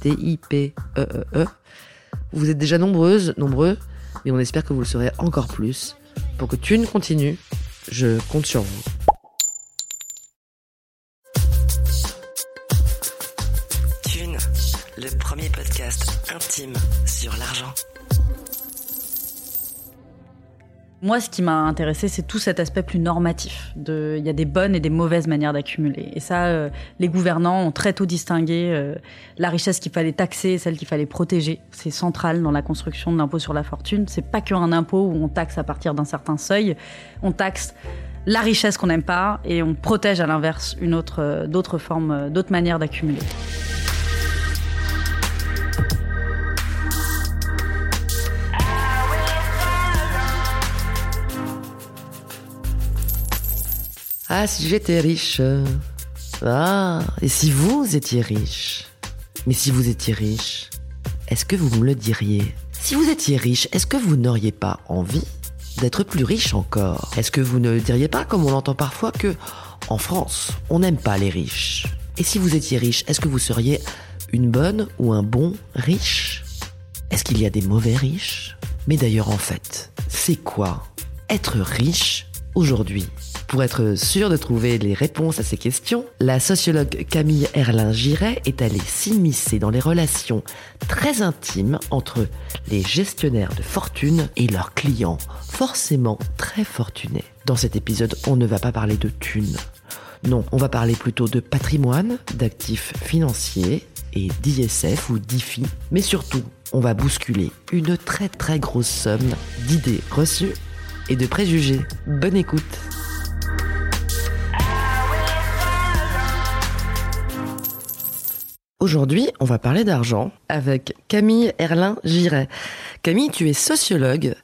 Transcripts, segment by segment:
T-I-P-E-E-E. Vous êtes déjà nombreuses, nombreux, mais on espère que vous le serez encore plus. Pour que Thune continue, je compte sur vous. Thune, le premier podcast intime sur l'argent. Moi, ce qui m'a intéressé, c'est tout cet aspect plus normatif. Il y a des bonnes et des mauvaises manières d'accumuler. Et ça, euh, les gouvernants ont très tôt distingué euh, la richesse qu'il fallait taxer et celle qu'il fallait protéger. C'est central dans la construction de l'impôt sur la fortune. C'est pas qu'un impôt où on taxe à partir d'un certain seuil. On taxe la richesse qu'on n'aime pas et on protège à l'inverse une autre, euh, d'autres formes, d'autres manières d'accumuler. Ah, si j'étais riche. Ah, et si vous étiez riche. Mais si vous étiez riche, est-ce que vous me le diriez? Si vous étiez riche, est-ce que vous n'auriez pas envie d'être plus riche encore? Est-ce que vous ne diriez pas, comme on l'entend parfois, que en France, on n'aime pas les riches? Et si vous étiez riche, est-ce que vous seriez une bonne ou un bon riche? Est-ce qu'il y a des mauvais riches? Mais d'ailleurs, en fait, c'est quoi être riche aujourd'hui? Pour être sûr de trouver les réponses à ces questions, la sociologue Camille Erlin-Giret est allée s'immiscer dans les relations très intimes entre les gestionnaires de fortune et leurs clients, forcément très fortunés. Dans cet épisode, on ne va pas parler de thunes. Non, on va parler plutôt de patrimoine, d'actifs financiers et d'ISF ou d'IFI. Mais surtout, on va bousculer une très très grosse somme d'idées reçues et de préjugés. Bonne écoute Aujourd'hui, on va parler d'argent avec Camille Erlin-Giret. Camille, tu es sociologue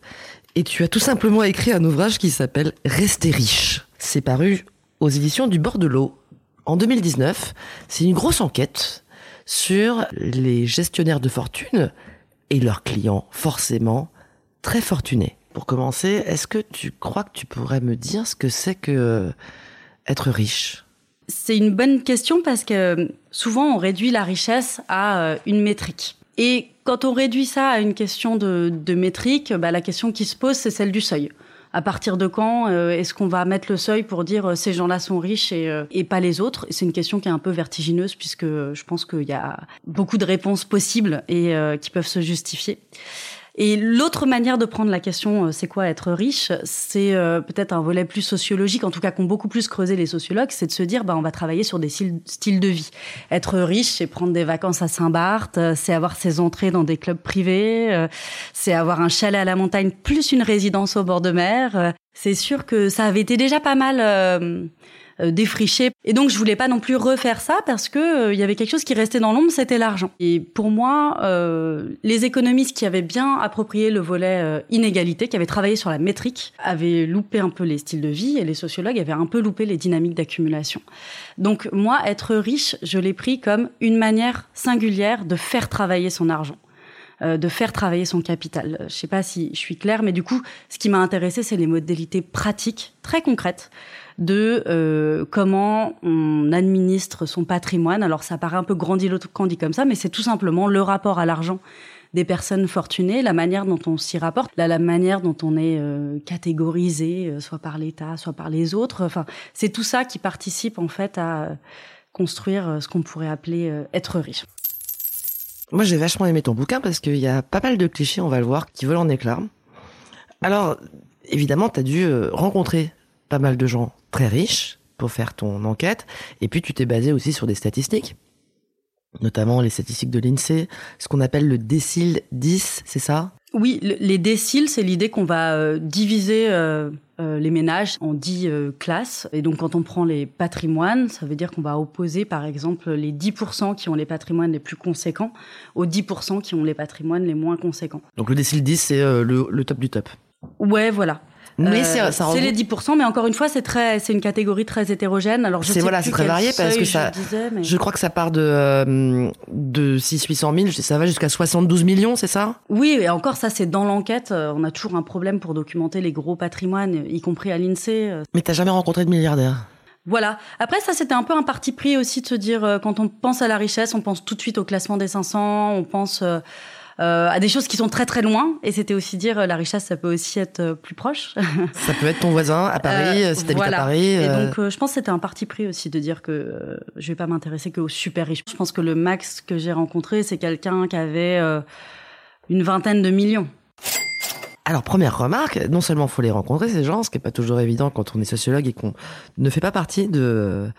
et tu as tout simplement écrit un ouvrage qui s'appelle Rester riche. C'est paru aux éditions du bord de l'eau en 2019. C'est une grosse enquête sur les gestionnaires de fortune et leurs clients forcément très fortunés. Pour commencer, est-ce que tu crois que tu pourrais me dire ce que c'est que euh, être riche? C'est une bonne question parce que souvent on réduit la richesse à euh, une métrique. Et quand on réduit ça à une question de, métrique, bah, la question qui se pose, c'est celle du seuil. À partir de quand euh, est-ce qu'on va mettre le seuil pour dire euh, ces gens-là sont riches et, euh, pas les autres? C'est une question qui est un peu vertigineuse puisque je pense qu'il y a beaucoup de réponses possibles et euh, qui peuvent se justifier. Et l'autre manière de prendre la question, euh, c'est quoi être riche? C'est euh, peut-être un volet plus sociologique, en tout cas qu'ont beaucoup plus creusé les sociologues, c'est de se dire, bah, on va travailler sur des styles, de vie. Être riche, c'est prendre des vacances à Saint-Barth, euh, c'est avoir ses entrées dans des clubs privés, c'est avoir un chalet à la montagne plus une résidence au bord de mer. C'est sûr que ça avait été déjà pas mal euh, défriché. Et donc je voulais pas non plus refaire ça parce que euh, il y avait quelque chose qui restait dans l'ombre, c'était l'argent. Et pour moi, euh, les économistes qui avaient bien approprié le volet inégalité, qui avaient travaillé sur la métrique, avaient loupé un peu les styles de vie et les sociologues avaient un peu loupé les dynamiques d'accumulation. Donc moi, être riche, je l'ai pris comme une manière singulière de faire travailler son argent de faire travailler son capital. Je sais pas si je suis claire, mais du coup, ce qui m'a intéressé, c'est les modalités pratiques, très concrètes, de euh, comment on administre son patrimoine. Alors, ça paraît un peu grandiloquent dit comme ça, mais c'est tout simplement le rapport à l'argent des personnes fortunées, la manière dont on s'y rapporte, la, manière dont on est euh, catégorisé, euh, soit par l'État, soit par les autres. Enfin, c'est tout ça qui participe en fait à construire ce qu'on pourrait appeler être riche. Moi, j'ai vachement aimé ton bouquin parce qu'il y a pas mal de clichés, on va le voir, qui volent en éclats. Alors, évidemment, tu as dû rencontrer pas mal de gens très riches pour faire ton enquête, et puis tu t'es basé aussi sur des statistiques notamment les statistiques de l'INSEE, ce qu'on appelle le décile 10, c'est ça? Oui, les déciles, c'est l'idée qu'on va euh, diviser euh, euh, les ménages en 10 classes. Et donc quand on prend les patrimoines, ça veut dire qu'on va opposer par exemple les 10% qui ont les patrimoines les plus conséquents aux 10% qui ont les patrimoines les moins conséquents. Donc le décile 10, c'est le, le top du top Ouais, voilà. Mais euh, c'est les 10%, mais encore une fois, c'est très, c'est une catégorie très hétérogène. Alors je sais voilà, c'est très varié parce que ça, je, crois que ça part de euh, de 6 800 000, ça va jusqu'à 72 millions, c'est ça? Oui, et encore ça, c'est dans l'enquête. Euh, on a toujours un problème pour documenter les gros patrimoines, y compris à l'Insee. Mais t'as jamais rencontré de milliardaire? Voilà. Après, ça, c'était un peu un parti pris aussi de se dire, quand on pense à la richesse, on pense tout de suite au classement des 500, on pense euh, à des choses qui sont très très loin. Et c'était aussi dire euh, la richesse, ça peut aussi être euh, plus proche. ça peut être ton voisin à Paris, euh, si t'habites à Paris. Et donc, je pense que c'était un parti pris aussi de dire que je vais pas m'intéresser qu'aux super riches. Je pense que le max que j'ai rencontré, c'est quelqu'un qui avait une vingtaine de millions. Alors première remarque, non seulement faut les rencontrer ces gens, ce qui est pas toujours évident quand on est sociologue et qu'on ne fait pas partie de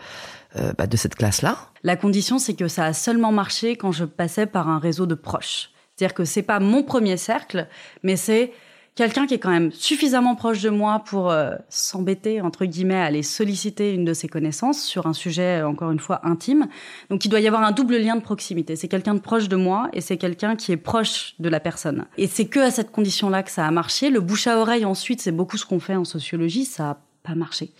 bah, de cette classe-là. La condition, c'est que ça a seulement marché quand je passais par un réseau de proches. C'est-à-dire que c'est pas mon premier cercle, mais c'est quelqu'un qui est quand même suffisamment proche de moi pour euh, s'embêter entre guillemets à aller solliciter une de ses connaissances sur un sujet euh, encore une fois intime. Donc il doit y avoir un double lien de proximité. C'est quelqu'un de proche de moi et c'est quelqu'un qui est proche de la personne. Et c'est que à cette condition-là que ça a marché. Le bouche à oreille ensuite, c'est beaucoup ce qu'on fait en sociologie. Ça a pas marché.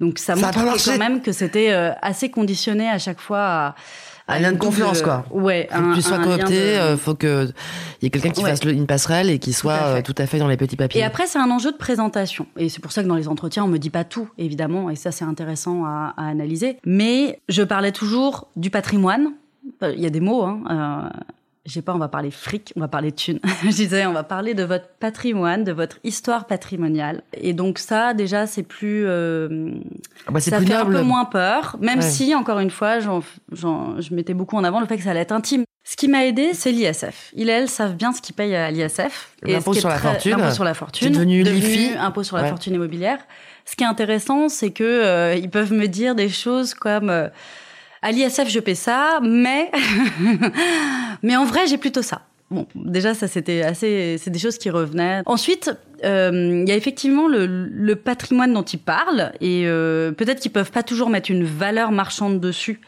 Donc ça, montre quand même que c'était euh, assez conditionné à chaque fois à un lien de confiance, quoi. Ouais. Faut que tu sois coopté, euh, faut que il y ait quelqu'un qui fasse une passerelle et qui soit euh, tout à, fait dans les petits papiers. Et après, c'est un enjeu de présentation. Et c'est pour ça que dans les entretiens, on me dit pas tout, évidemment. Et ça, c'est intéressant à, à, analyser. Mais je parlais toujours du patrimoine. Il y a des mots, hein. Euh, je sais pas, on va parler fric, on va parler thunes. je disais, on va parler de votre patrimoine, de votre histoire patrimoniale. Et donc ça, déjà, c'est plus, euh, ah bah, ça plus fait un peu moins peur, même si, encore une fois, je mettais beaucoup en avant le fait que ça allait être intime. Ce qui m'a aidé, c'est l'ISF. Elles savent bien ce qu'ils payent à l'ISF. L'impôt sur, la fortune. L'impôt sur la fortune. devenu l'IFI. Impôt sur la fortune immobilière. Ce qui est intéressant, c'est que euh, ils peuvent me dire des choses comme euh, à l'ISF, je paie ça, mais mais en vrai, j'ai plutôt ça. Bon, déjà, ça c'était assez, c'est des choses qui revenaient. Ensuite, euh, il y a effectivement le, patrimoine dont ils parlent et euh, peut-être qu'ils peuvent pas toujours mettre une valeur marchande dessus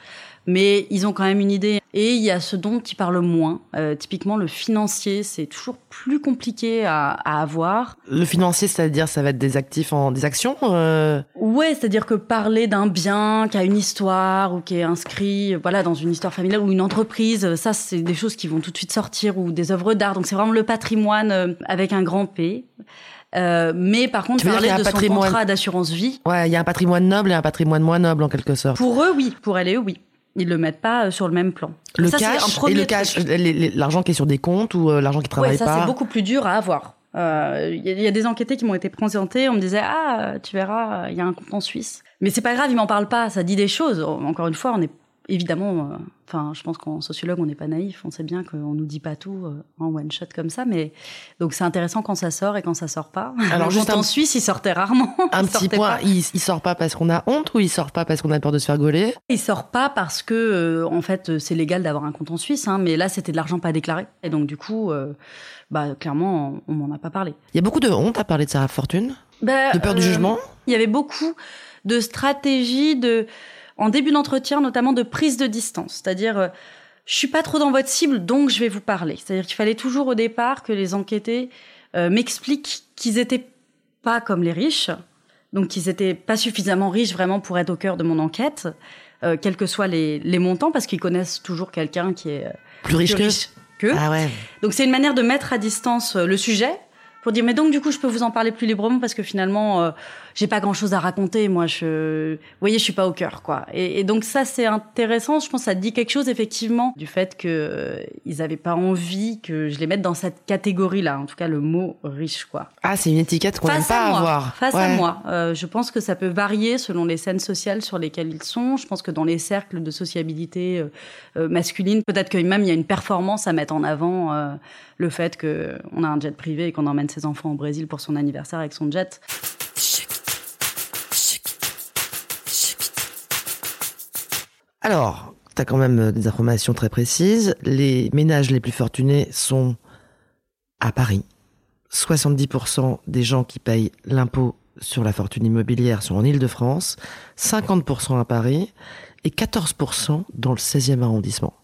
mais ils ont quand même une idée. Et il y a ce dont ils parlent moins. Euh, typiquement, le financier, c'est toujours plus compliqué à, à, avoir. Le financier, c'est-à-dire, ça va être des actifs en des actions euh... Ouais, c'est-à-dire que parler d'un bien qui a une histoire ou qui est inscrit, voilà, dans une histoire familiale ou une entreprise, ça, c'est des choses qui vont tout de suite sortir ou des œuvres d'art. Donc, c'est vraiment le patrimoine euh, avec un grand P. Euh, mais par contre, parler de son contrat d'assurance vie. Ouais, il y a un patrimoine noble et un patrimoine moins noble en quelque sorte. Pour eux, oui. Pour elle, oui. Ils le mettent pas euh, sur le même plan. Le cash et le cash, l'argent qui est sur des comptes ou euh, l'argent qui travaille ouais, ça, pas. Ça c'est beaucoup plus dur à avoir. Il euh, y, y, a des enquêtés qui m'ont été présentés. On me disait ah tu verras, il y a un compte en Suisse. Mais c'est pas grave, ils m'en parlent pas. Ça dit des choses. Encore une fois, on est évidemment, euh, enfin, je pense qu'en sociologue, on n'est pas naïf. On sait bien qu'on nous dit pas tout euh, en one shot comme ça, mais donc c'est intéressant quand ça sort et quand ça sort pas. Alors juste en Suisse, il sortait rarement. Un petit point, il, il, sort pas parce qu'on a honte ou il sort pas parce qu'on a peur de se faire gauler? Il sort pas parce que, euh, en fait, c'est légal d'avoir un compte en Suisse, hein, mais là, c'était de l'argent pas déclaré, et donc du coup, bah clairement, on, m'en a pas parlé. Il y a beaucoup de honte à parler de sa fortune, bah, de peur du jugement? Il y avait beaucoup de stratégies de en début d'entretien, notamment de prise de distance. C'est-à-dire, euh, je suis pas trop dans votre cible, donc je vais vous parler. C'est-à-dire qu'il fallait toujours au départ que les enquêtés euh, m'expliquent qu'ils étaient pas comme les riches, donc qu'ils étaient pas suffisamment riches vraiment pour être au cœur de mon enquête, euh, quels que soient les, les montants, parce qu'ils connaissent toujours quelqu'un qui est plus riche, que qu'eux. Ah ouais. Donc c'est une manière de mettre à distance le sujet pour dire mais donc du coup je peux vous en parler plus librement parce que finalement euh, j'ai pas grand chose à raconter moi je vous voyez je suis pas au cœur quoi. Et, et donc ça c'est intéressant. Je pense que ça dit quelque chose effectivement du fait que euh, ils avaient pas envie que je les mette dans cette catégorie là en tout cas le mot riche quoi. Ah, c'est une étiquette qu'on n'aime pas à moi. avoir. face à moi. Euh, je pense que ça peut varier selon les scènes sociales sur lesquelles ils sont. Je pense que dans les cercles de sociabilité euh, euh, masculine peut-être que même il y a une performance à mettre en avant le fait que on a un jet privé et qu'on emmène ses enfants au Brésil pour son anniversaire avec son jet Alors, tu as quand même euh, des informations très précises. Les ménages les plus fortunés sont à Paris. 70% des gens qui payent l'impôt sur la fortune immobilière sont en Île-de-France, 50% à Paris et 14% dans le 16e arrondissement.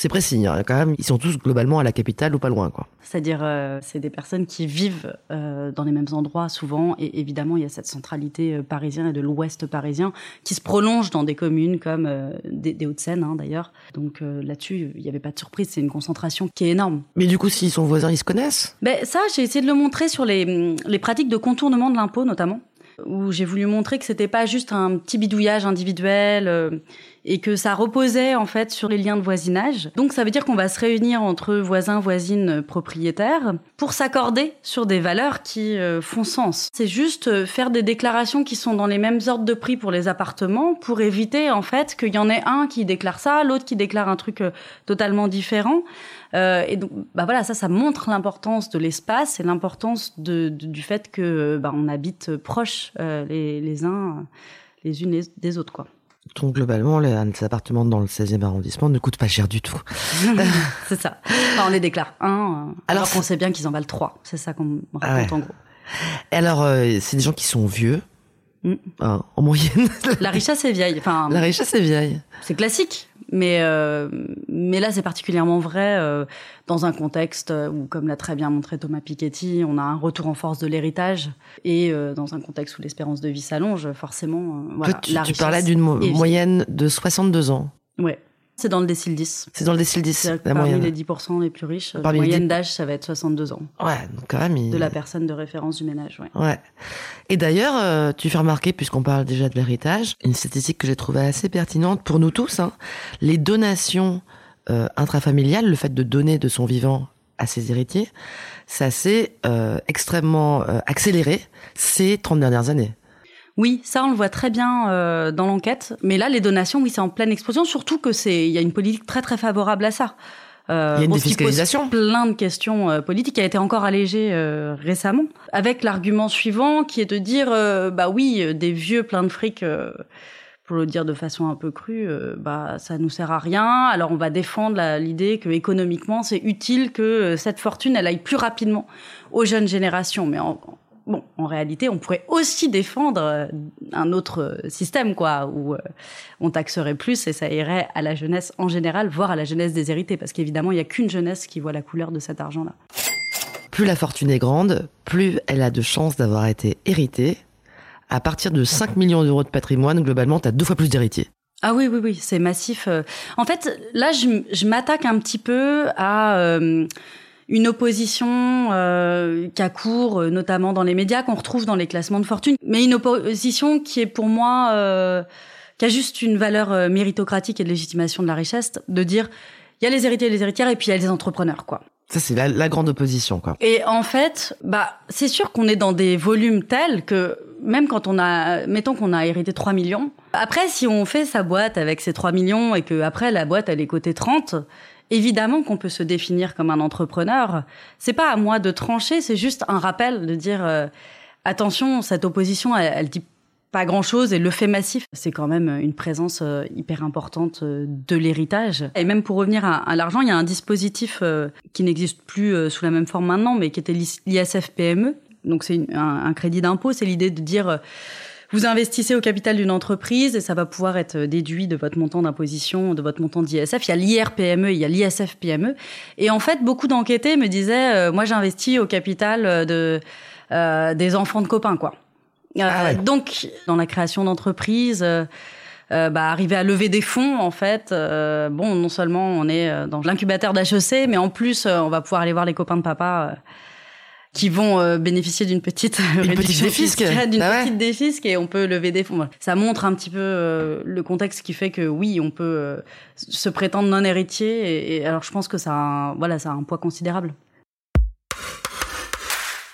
C'est précis, hein, quand même, ils sont tous globalement à la capitale ou pas loin, quoi. C'est-à-dire, euh, c'est des personnes qui vivent euh, dans les mêmes endroits souvent, et évidemment, il y a cette centralité euh, parisienne et de l'Ouest parisien qui se prolonge dans des communes comme euh, des, des Hauts-de-Seine, hein, d'ailleurs. Donc là-dessus, il n'y avait pas de surprise. C'est une concentration qui est énorme. Mais du coup, s'ils sont voisins, ils se connaissent Ben ça, j'ai essayé de le montrer sur les, les pratiques de contournement de l'impôt, notamment, où j'ai voulu montrer que c'était pas juste un petit bidouillage individuel euh, et que ça reposait en fait sur les liens de voisinage. Donc ça veut dire qu'on va se réunir entre voisins, voisines, propriétaires pour s'accorder sur des valeurs qui euh, font sens. C'est juste euh, faire des déclarations qui sont dans les mêmes ordres de prix pour les appartements pour éviter en fait qu'il y en ait un qui déclare ça, l'autre qui déclare un truc euh, totalement différent. Euh, et donc, bah voilà, ça, ça montre l'importance de l'espace et l'importance de, du fait que bah, on habite proches euh, les, les uns les unes des autres, quoi. Donc globalement, les, les appartements dans le 16e arrondissement ne coûtent pas cher du tout. c'est ça. Enfin, on les déclare un, euh, alors, Alors, qu'on sait bien qu'ils en valent trois. C'est ça qu'on me Ah raconte ouais. en gros. Et alors, euh, c'est des gens qui sont vieux, Mm. hein, en moyenne. La richesse est vieille. Enfin, La richesse est vieille. c'est classique. Mais, euh, mais là, c'est particulièrement vrai dans un contexte où, comme l'a très bien montré Thomas Piketty, on a un retour en force de l'héritage. Et euh, dans un contexte où l'espérance de vie s'allonge, forcément, euh, voilà, tu, la tu richesse parlais d'une mo- moyenne de 62 ans. Ouais. C'est dans le décile 10. C'est dans le décile 10, C'est-à-dire que la parmi moyenne. les 10% les plus riches, la moyenne 10. d'âge, ça va être 62 ans. Ouais, donc quand même. il- De la personne de référence du ménage, ouais. Ouais. Et d'ailleurs, euh, tu fais remarquer, puisqu'on parle déjà de l'héritage, une statistique que j'ai trouvée assez pertinente pour nous tous. Hein, les donations euh, intrafamiliales, le fait de donner de son vivant à ses héritiers, ça s'est euh, extrêmement euh, accéléré ces 30 dernières années. Oui, ça on le voit très bien euh, dans l'enquête. Mais là, les donations, oui, c'est en pleine explosion. Surtout que c'est, il y a une politique très très favorable à ça. Euh, Il y a une pose défiscalisation. plein de questions euh, politiques qui a été encore allégée récemment, avec l'argument suivant qui est de dire, bah oui, des vieux pleins de fric. Pour le dire de façon un peu crue, euh, bah ça nous sert à rien. Alors on va défendre l'idée que économiquement c'est utile que euh, cette fortune elle aille plus rapidement aux jeunes générations. Mais en, bon, en réalité, on pourrait aussi défendre euh, un autre euh, système, quoi, où on taxerait plus et ça irait à la jeunesse en général, voire à la jeunesse déshérités, parce qu'évidemment, il y a qu'une jeunesse qui voit la couleur de cet argent-là. Plus la fortune est grande, plus elle a de chances d'avoir été héritée. À partir de 5 millions d'euros de patrimoine, globalement, tu as deux fois plus d'héritiers. Ah oui, oui, oui, c'est massif. euh. En fait, là, je, m'attaque un petit peu à euh, une opposition euh, qui a cours, euh, notamment dans les médias, qu'on retrouve dans les classements de fortune, mais une opposition qui est pour moi, euh, qui a juste une valeur méritocratique et de légitimation de la richesse, de dire, il y a les héritiers et les héritières, et puis il y a les entrepreneurs, quoi. Ça, c'est la, la grande opposition, quoi. Et en fait, bah, c'est sûr qu'on est dans des volumes tels que même quand on a, mettons qu'on a hérité 3 millions, après, si on fait sa boîte avec ces 3 millions et que après la boîte, elle est cotée 30, évidemment qu'on peut se définir comme un entrepreneur. C'est pas à moi de trancher, c'est juste un rappel de dire, euh, attention, cette opposition, elle, elle dit pas grand chose et le fait massif, c'est quand même une présence euh, hyper importante euh, de l'héritage. Et même pour revenir à, l'argent, il y a un dispositif euh, qui n'existe plus euh, sous la même forme maintenant, mais qui était l'ISF PME. Donc c'est un, crédit d'impôt, c'est l'idée de dire euh, vous investissez au capital d'une entreprise et ça va pouvoir être déduit de votre montant d'imposition, de votre montant d'ISF. Il y a l'IRPME, il y a l'ISF PME. Et en fait, beaucoup d'enquêtés me disaient, euh, moi j'investis au capital euh, de euh, des enfants de copains, quoi. Euh, Ah ouais. Donc, dans la création d'entreprises, euh, euh, bah, arriver à lever des fonds, en fait, euh, bon, non seulement on est euh, dans l'incubateur d'HEC, mais en plus, euh, on va pouvoir aller voir les copains de papa. euh, qui vont euh, bénéficier d'une petite Une petite défisque. d'une Bah ouais. petite défisque et on peut lever des fonds. Ça montre un petit peu euh, le contexte qui fait que oui, on peut euh, se prétendre non héritier. Et, et alors je pense que ça, a un, voilà, ça a un poids considérable.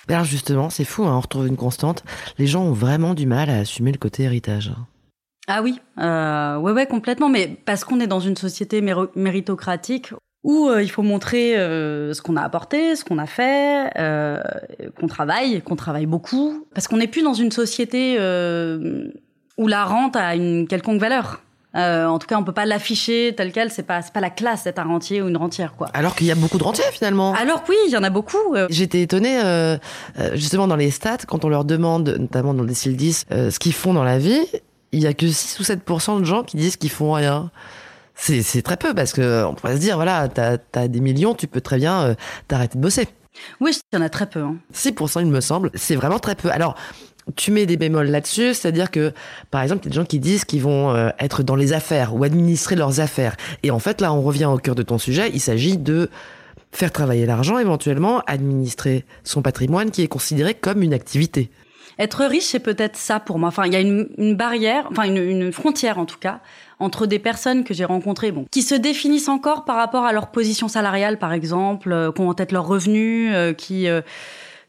Alors justement, c'est fou, hein, on retrouve une constante. Les gens ont vraiment du mal à assumer le côté héritage. Ah oui, euh, ouais, ouais, complètement. Mais parce qu'on est dans une société méritocratique où euh, il faut montrer euh, ce qu'on a apporté, ce qu'on a fait, qu'on travaille, qu'on travaille beaucoup. Parce qu'on n'est plus dans une société où la rente a une quelconque valeur. Euh, en tout cas, on peut pas l'afficher tel quel. C'est pas, c'est pas la classe d'être un rentier ou une rentière, quoi. Alors qu'il y a beaucoup de rentiers finalement. Alors oui, il y en a beaucoup. euh, J'étais étonnée, euh, justement dans les stats, quand on leur demande, notamment dans le décile 10, euh, ce qu'ils font dans la vie, il y a que 6 ou 7% de gens qui disent qu'ils font rien. C'est très peu parce que on pourrait se dire, voilà, t'as as des millions, tu peux très bien t'arrêter de bosser. Oui, il y en a très peu. hein. 6%, il me semble, c'est vraiment très peu. Alors, tu mets des bémols là-dessus, c'est-à-dire que, par exemple, il y a des gens qui disent qu'ils vont euh, être dans les affaires ou administrer leurs affaires. Et en fait, là, on revient au cœur de ton sujet, il s'agit de faire travailler l'argent, éventuellement, administrer son patrimoine qui est considéré comme une activité. Être riche, c'est peut-être ça pour moi. Enfin, il y a une, une barrière, enfin une, une frontière en tout cas, entre des personnes que j'ai rencontrées, bon, qui se définissent encore par rapport à leur position salariale, par exemple, euh, qui ont en tête leurs revenus, euh, qui euh,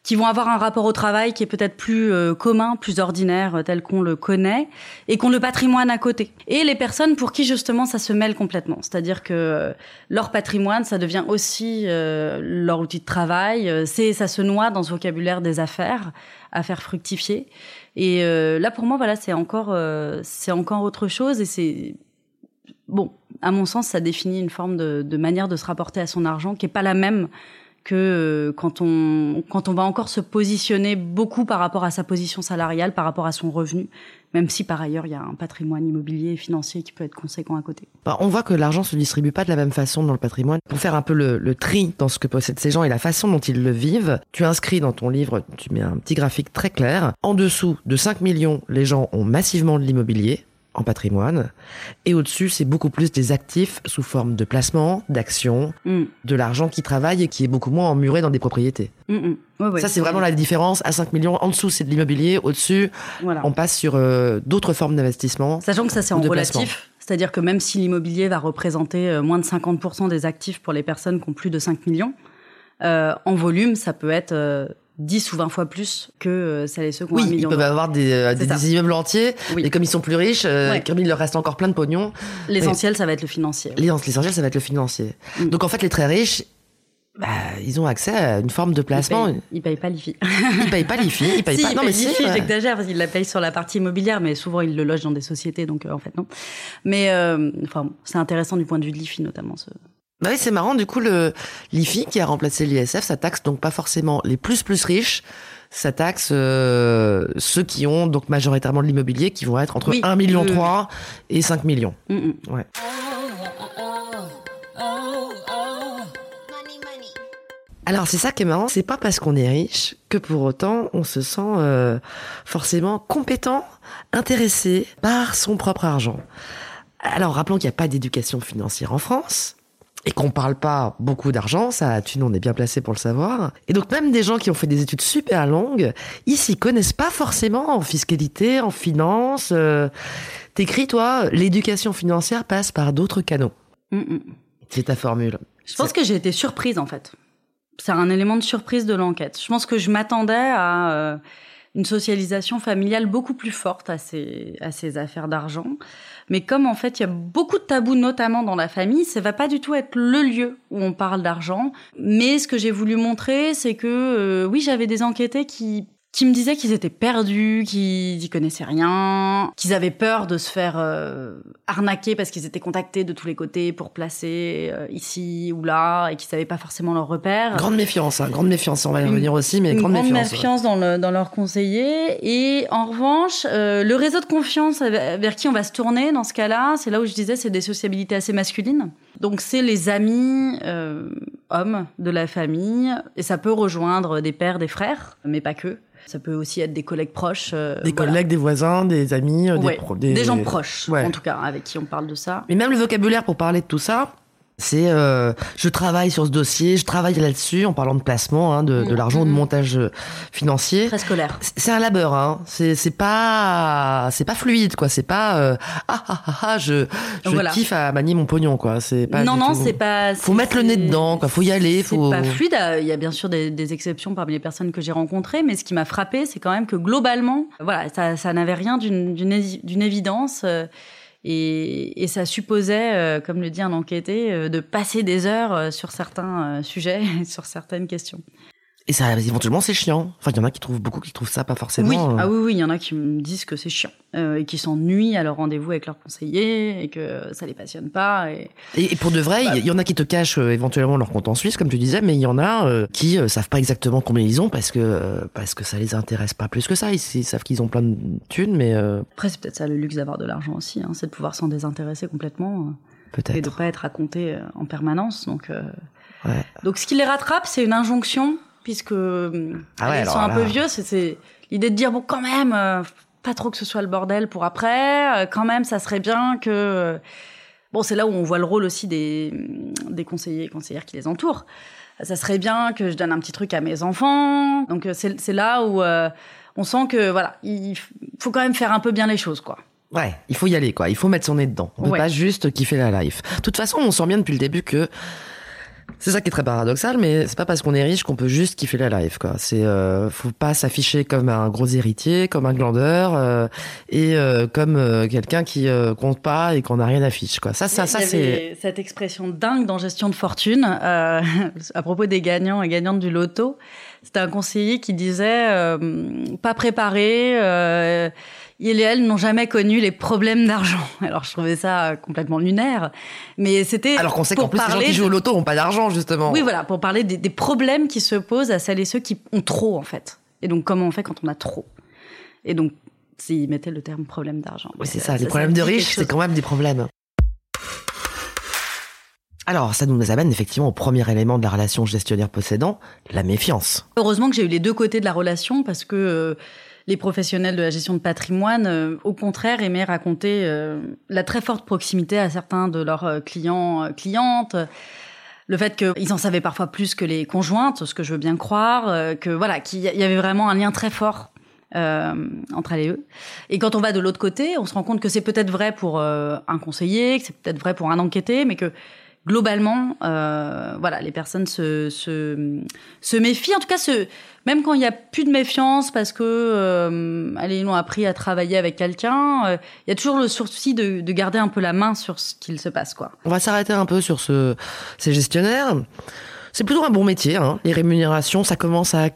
qui vont avoir un rapport au travail qui est peut-être plus euh, commun, plus ordinaire, euh, tel qu'on le connaît, et qu'on le patrimoine à côté. Et les personnes pour qui justement ça se mêle complètement, c'est-à-dire que euh, leur patrimoine, ça devient aussi leur outil de travail, c'est ça se noie dans ce vocabulaire des affaires, à faire fructifier. Et euh, là, pour moi, voilà, c'est encore, euh, c'est encore autre chose. Et c'est bon, à mon sens, ça définit une forme de, de manière de se rapporter à son argent qui est pas la même que euh, quand on quand on va encore se positionner beaucoup par rapport à sa position salariale, par rapport à son revenu, même si par ailleurs il y a un patrimoine immobilier et financier qui peut être conséquent à côté. Bah, on voit que l'argent se distribue pas de la même façon dans le patrimoine. Pour faire un peu le, le tri dans ce que possèdent ces gens et la façon dont ils le vivent, tu inscris dans ton livre, tu mets un petit graphique très clair. En dessous de 5 millions, les gens ont massivement de l'immobilier en patrimoine. Et au-dessus, c'est beaucoup plus des actifs sous forme de placement, d'actions, Mm, de l'argent qui travaille et qui est beaucoup moins emmuré dans des propriétés. mm, mm. Ouais, ouais, Ça, c'est vraiment la différence. À 5 millions, en dessous, c'est de l'immobilier. Au-dessus, Voilà. on passe sur euh, d'autres formes d'investissement. Sachant que ça, c'est en relatif. C'est-à-dire que même si l'immobilier va représenter euh, moins de 50% des actifs pour les personnes qui ont plus de 5 millions, euh, en volume, ça peut être euh, 10 ou 20 fois plus que euh, celles et ceux qui ont un Oui, ils peuvent avoir des, euh, des, des immeubles entiers, Oui. et comme ils sont plus riches, euh, Ouais. comme il leur reste encore plein de pognon, L'essentiel, ça va être le financier. l'essentiel, ça va être le financier. Mm. Donc en fait, les très riches, bah, ils ont accès à une forme de placement. Ils payent, ils payent pas l'IFI. Ils payent pas l'IFI, ils payent si, pas. ils Non, mais payent si, l'IFI, ouais. j'exagère parce qu'ils la payent sur la partie immobilière, mais souvent ils le logent dans des sociétés, donc euh, en fait non. Mais euh, enfin, c'est intéressant du point de vue de l'IFI notamment. Ce... Bah oui, c'est marrant. Du coup, le l'IFI qui a remplacé l'ISF, ça taxe donc pas forcément les plus plus riches. Ça taxe euh, ceux qui ont donc majoritairement de l'immobilier, qui vont être entre Oui, 1 million. 3 et 5 millions. Mm, mm. Ouais. Alors c'est ça qui est marrant, c'est pas parce qu'on est riche que pour autant on se sent euh, forcément compétent, intéressé par son propre argent. Alors rappelons qu'il n'y a pas d'éducation financière en France et qu'on parle pas beaucoup d'argent, ça tu on est bien placé pour le savoir. Et donc même des gens qui ont fait des études super longues, ils s'y connaissent pas forcément en fiscalité, en finance. Euh, T'écris toi, l'éducation financière passe par d'autres canaux. Mm, mm. C'est ta formule. Je pense que j'ai été surprise en fait. C'est un élément de surprise de l'enquête. Je pense que je m'attendais à euh, une socialisation familiale beaucoup plus forte à ces, à ces affaires d'argent. Mais comme en fait il y a beaucoup de tabous, notamment dans la famille, ça va pas du tout être le lieu où on parle d'argent. Mais ce que j'ai voulu montrer, c'est que euh, oui, j'avais des enquêtés qui qui me disaient qu'ils étaient perdus, qu'ils y connaissaient rien, qu'ils avaient peur de se faire euh, arnaquer parce qu'ils étaient contactés de tous les côtés pour placer euh, ici ou là et qu'ils savaient pas forcément leur repère. Grande méfiance, hein, grande méfiance, on va y revenir aussi, mais Une grande, grande méfiance. méfiance, dans, le, dans leurs conseillers. Et en revanche, euh, le réseau de confiance vers qui on va se tourner dans ce cas-là, c'est là où je disais, c'est des sociabilités assez masculines. Donc c'est les amis euh, hommes de la famille, et ça peut rejoindre des pères, des frères, mais pas que. Ça peut aussi être des collègues proches. euh, Des voilà. collègues, des voisins, des amis, euh, Ouais, des, des... gens proches, Ouais. en tout cas, avec qui on parle de ça. Mais même le vocabulaire pour parler de tout ça, C'est euh, je travaille sur ce dossier, je travaille là-dessus en parlant de placement, hein, de, de l'argent, de montage euh, financier. Très scolaire. C'est un labeur, hein. C'est c'est pas c'est pas fluide quoi. C'est pas euh, ah ah ah ah je je Voilà. kiffe à manier mon pognon quoi. C'est pas non, non, c'est pas. Faut c'est- mettre le nez c'est- dedans quoi. Faut y aller. C'est Faut pas fluide. Il y a bien sûr des, des exceptions parmi les personnes que j'ai rencontrées, mais ce qui m'a frappé, c'est quand même que globalement, voilà, ça, ça n'avait rien d'une d'une évi- d'une évidence. euh, et, et ça supposait, euh, comme le dit un enquêté, euh, de passer des heures euh, sur certains sujets, sur certaines questions. Et ça éventuellement c'est chiant. Enfin il y en a qui trouvent beaucoup qui trouvent ça pas forcément. Oui, euh, ah oui, oui, il y en a qui me disent que c'est chiant euh, et qui s'ennuient à leur rendez-vous avec leur conseiller et que ça les passionne pas. Et... Et, et pour de vrai, il y, y en a qui te cachent euh, éventuellement leur compte en Suisse, comme tu disais, mais il y en a qui savent pas exactement combien ils ont parce que parce que ça les intéresse pas plus que ça. Ils, ils savent qu'ils ont plein de thunes, mais Après, c'est peut-être ça le luxe d'avoir de l'argent aussi, hein, c'est de pouvoir s'en désintéresser complètement. euh, et de peut-être. pas être raconté euh, en permanence. Donc, Ouais. donc ce qui les rattrape, c'est une injonction, puisque euh, Ah ouais, ils sont un peu vieux. C'est- l'idée de dire bon, quand même, euh, pas trop que ce soit le bordel pour après. euh, quand même, ça serait bien que. euh, bon, c'est là où on voit le rôle aussi des, des conseillers et conseillères qui les entourent. Ça serait bien que je donne un petit truc à mes enfants. Donc c'est là où on sent que voilà, il faut quand même faire un peu bien les choses, quoi. Ouais, il faut y aller quoi. Il faut mettre son nez dedans. On peut Ouais. pas juste kiffer la life. De toute façon, on sent bien depuis le début que c'est ça qui est très paradoxal, mais c'est pas parce qu'on est riche qu'on peut juste kiffer la life quoi. C'est euh, faut pas s'afficher comme un gros héritier, comme un glandeur euh, et euh, comme euh, quelqu'un qui euh, compte pas et qu'on a rien à fiche quoi. Ça ça ça c'est cette expression dingue dans gestion de fortune euh, à propos des gagnants et gagnantes du loto. C'était un conseiller qui disait euh, pas préparé. Euh, il et elle n'ont jamais connu les problèmes d'argent. Alors je trouvais ça complètement lunaire, mais c'était alors qu'on sait qu'en plus les gens qui de- jouent au loto ont pas d'argent justement. Oui, voilà, pour parler des, des problèmes qui se posent à celles et ceux qui ont trop en fait. Et donc comment on fait quand on a trop? Et donc s'il mettait le terme problème d'argent. Oui, c'est Mais ça. Les problèmes de riches, c'est quand même des problèmes. Alors, ça nous amène effectivement au premier élément de la relation gestionnaire-possédant, la méfiance. Heureusement que j'ai eu les deux côtés de la relation parce que euh, les professionnels de la gestion de patrimoine, euh, au contraire, aimaient raconter euh, la très forte proximité à certains de leurs euh, clients, euh, clientes. Le fait qu'ils en savaient parfois plus que les conjointes, ce que je veux bien croire, euh, que voilà, qu'il y avait vraiment un lien très fort euh, entre elles et eux. Et quand on va de l'autre côté, on se rend compte que c'est peut-être vrai pour euh, un conseiller, que c'est peut-être vrai pour un enquêté, mais que globalement, euh, voilà, les personnes se, se, se méfient. En tout cas, se, même quand il n'y a plus de méfiance parce que euh, allez, ils ont appris à travailler avec quelqu'un, euh, il y a toujours le souci de, de garder un peu la main sur ce qu'il se passe, quoi. On va s'arrêter un peu sur ce, ces gestionnaires. C'est plutôt un bon métier. Hein. Les rémunérations, ça commence à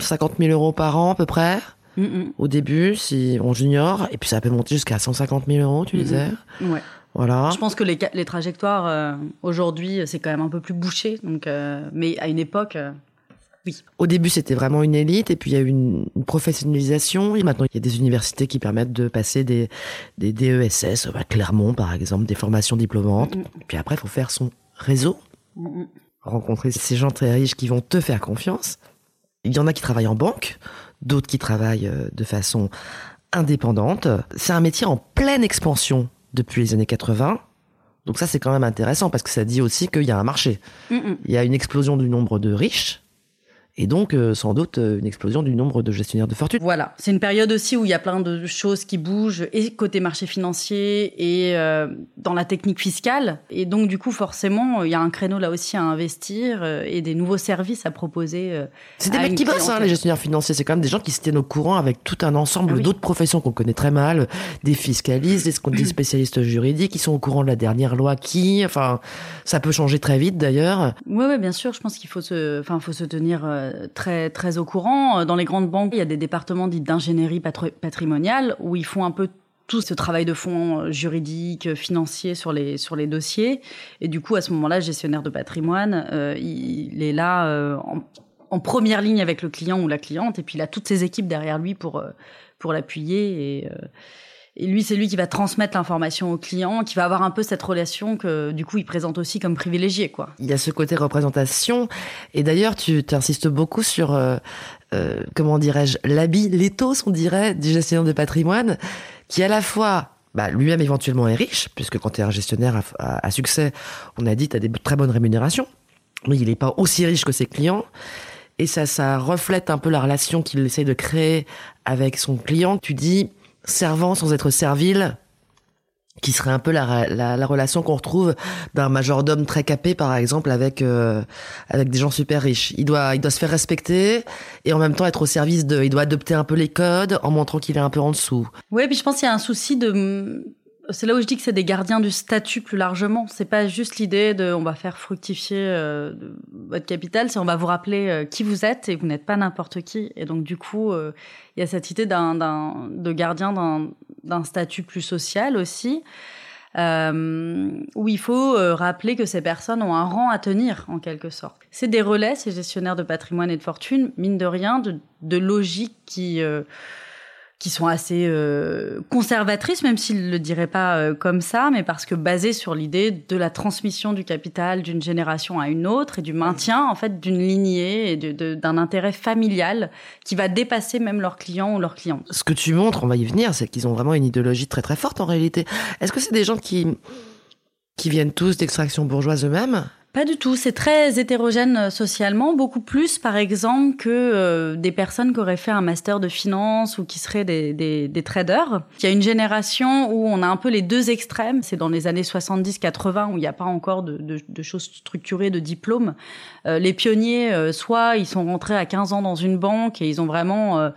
50 000 euros par an à peu près. Mm, mm. Au début, si on junior, et puis ça peut monter jusqu'à 150 000 euros, tu disais. Ouais. Voilà. Je pense que les, les trajectoires euh, aujourd'hui, c'est quand même un peu plus bouché. Donc, euh, mais à une époque, euh, Au début, c'était vraiment une élite, et puis il y a eu une, une professionnalisation. Et maintenant, il y a des universités qui permettent de passer des, des DESS, à Clermont par exemple, des formations diplômantes. Mhm. Et puis après, il faut faire son réseau, mm, mm. rencontrer ces gens très riches qui vont te faire confiance. Il y en a qui travaillent en banque, d'autres qui travaillent euh, de façon indépendante. C'est un métier en pleine expansion depuis les années 80. Donc ça, c'est quand même intéressant parce que ça dit aussi qu'il y a un marché. Mm, mm. Il y a une explosion du nombre de riches et donc euh, sans doute euh, une explosion du nombre de gestionnaires de fortune. Voilà, c'est une période aussi où il y a plein de choses qui bougent, et côté marché financier, et euh, dans la technique fiscale. Et donc, du coup, forcément, il y a un créneau là aussi à investir et des nouveaux services à proposer. C'est des mecs qui bossent, hein, les gestionnaires financiers. C'est quand même des gens qui se tiennent au courant avec tout un ensemble Ah oui. d'autres professions qu'on connaît très mal, des fiscalistes, des, spécialistes juridiques, qui sont au courant de la dernière loi qui, enfin, ça peut changer très vite d'ailleurs. Ouais, ouais, bien sûr. Je pense qu'il faut se, enfin, faut se tenir très, très au courant. Euh, Dans les grandes banques, il y a des départements dits d'ingénierie patrimoniale où ils font un peu tout ce travail de fond euh, juridique, financier sur les sur les dossiers. Et du coup, à ce moment-là, gestionnaire de patrimoine, euh, il, est là en, première ligne avec le client ou la cliente, et puis il a toutes ses équipes derrière lui pour pour l'appuyer et lui, c'est lui qui va transmettre l'information au client, qui va avoir un peu cette relation que, du coup, il présente aussi comme privilégié, quoi. Il y a ce côté représentation. Et d'ailleurs, tu insistes beaucoup sur, euh, euh, comment dirais-je, l'habit, l'éthos, on dirait, du gestionnaire de patrimoine, qui à la fois bah, lui-même éventuellement est riche, puisque quand tu es un gestionnaire à, succès, on a dit tu as des très bonnes rémunérations, mais il n'est pas aussi riche que ses clients. Et ça, ça reflète un peu la relation qu'il essaie de créer avec son client. Tu dis servant sans être servile, qui serait un peu la, la, relation qu'on retrouve d'un majordome très capé par exemple avec euh, avec des gens super riches. Il doit il doit se faire respecter et en même temps être au service de il doit adopter un peu les codes en montrant qu'il est un peu en dessous. Oui, puis je pense qu'il y a un souci de c'est là où je dis que c'est des gardiens du statut plus largement. C'est pas juste l'idée de on va faire fructifier euh, votre capital, c'est on va vous rappeler euh, qui vous êtes et vous n'êtes pas n'importe qui. Et donc du coup, euh, il y a cette idée d'un, de gardien d'un, statut plus social aussi. où il faut rappeler que ces personnes ont un rang à tenir en quelque sorte. C'est des relais, ces gestionnaires de patrimoine et de fortune, mine de rien, de, de logique qui qui sont assez euh, conservatrices, même s'ils le diraient pas euh, comme ça, mais parce que basées sur l'idée de la transmission du capital d'une génération à une autre et du maintien en fait d'une lignée et d'un intérêt familial qui va dépasser même leurs clients ou leurs clients. Ce que tu montres, on va y venir, c'est qu'ils ont vraiment une idéologie très très forte en réalité. Est-ce que c'est des gens qui qui viennent tous d'extraction bourgeoise eux-mêmes pas du tout. C'est très hétérogène euh, socialement, beaucoup plus, par exemple, que euh, des personnes qui auraient fait un master de finance ou qui seraient des, des, des, traders. Il y a une génération où on a un peu les deux extrêmes. C'est dans les années 70-80 où il n'y a pas encore de, de, de, choses structurées, de diplômes. Euh, les pionniers, soit ils sont rentrés à 15 ans dans une banque et ils ont vraiment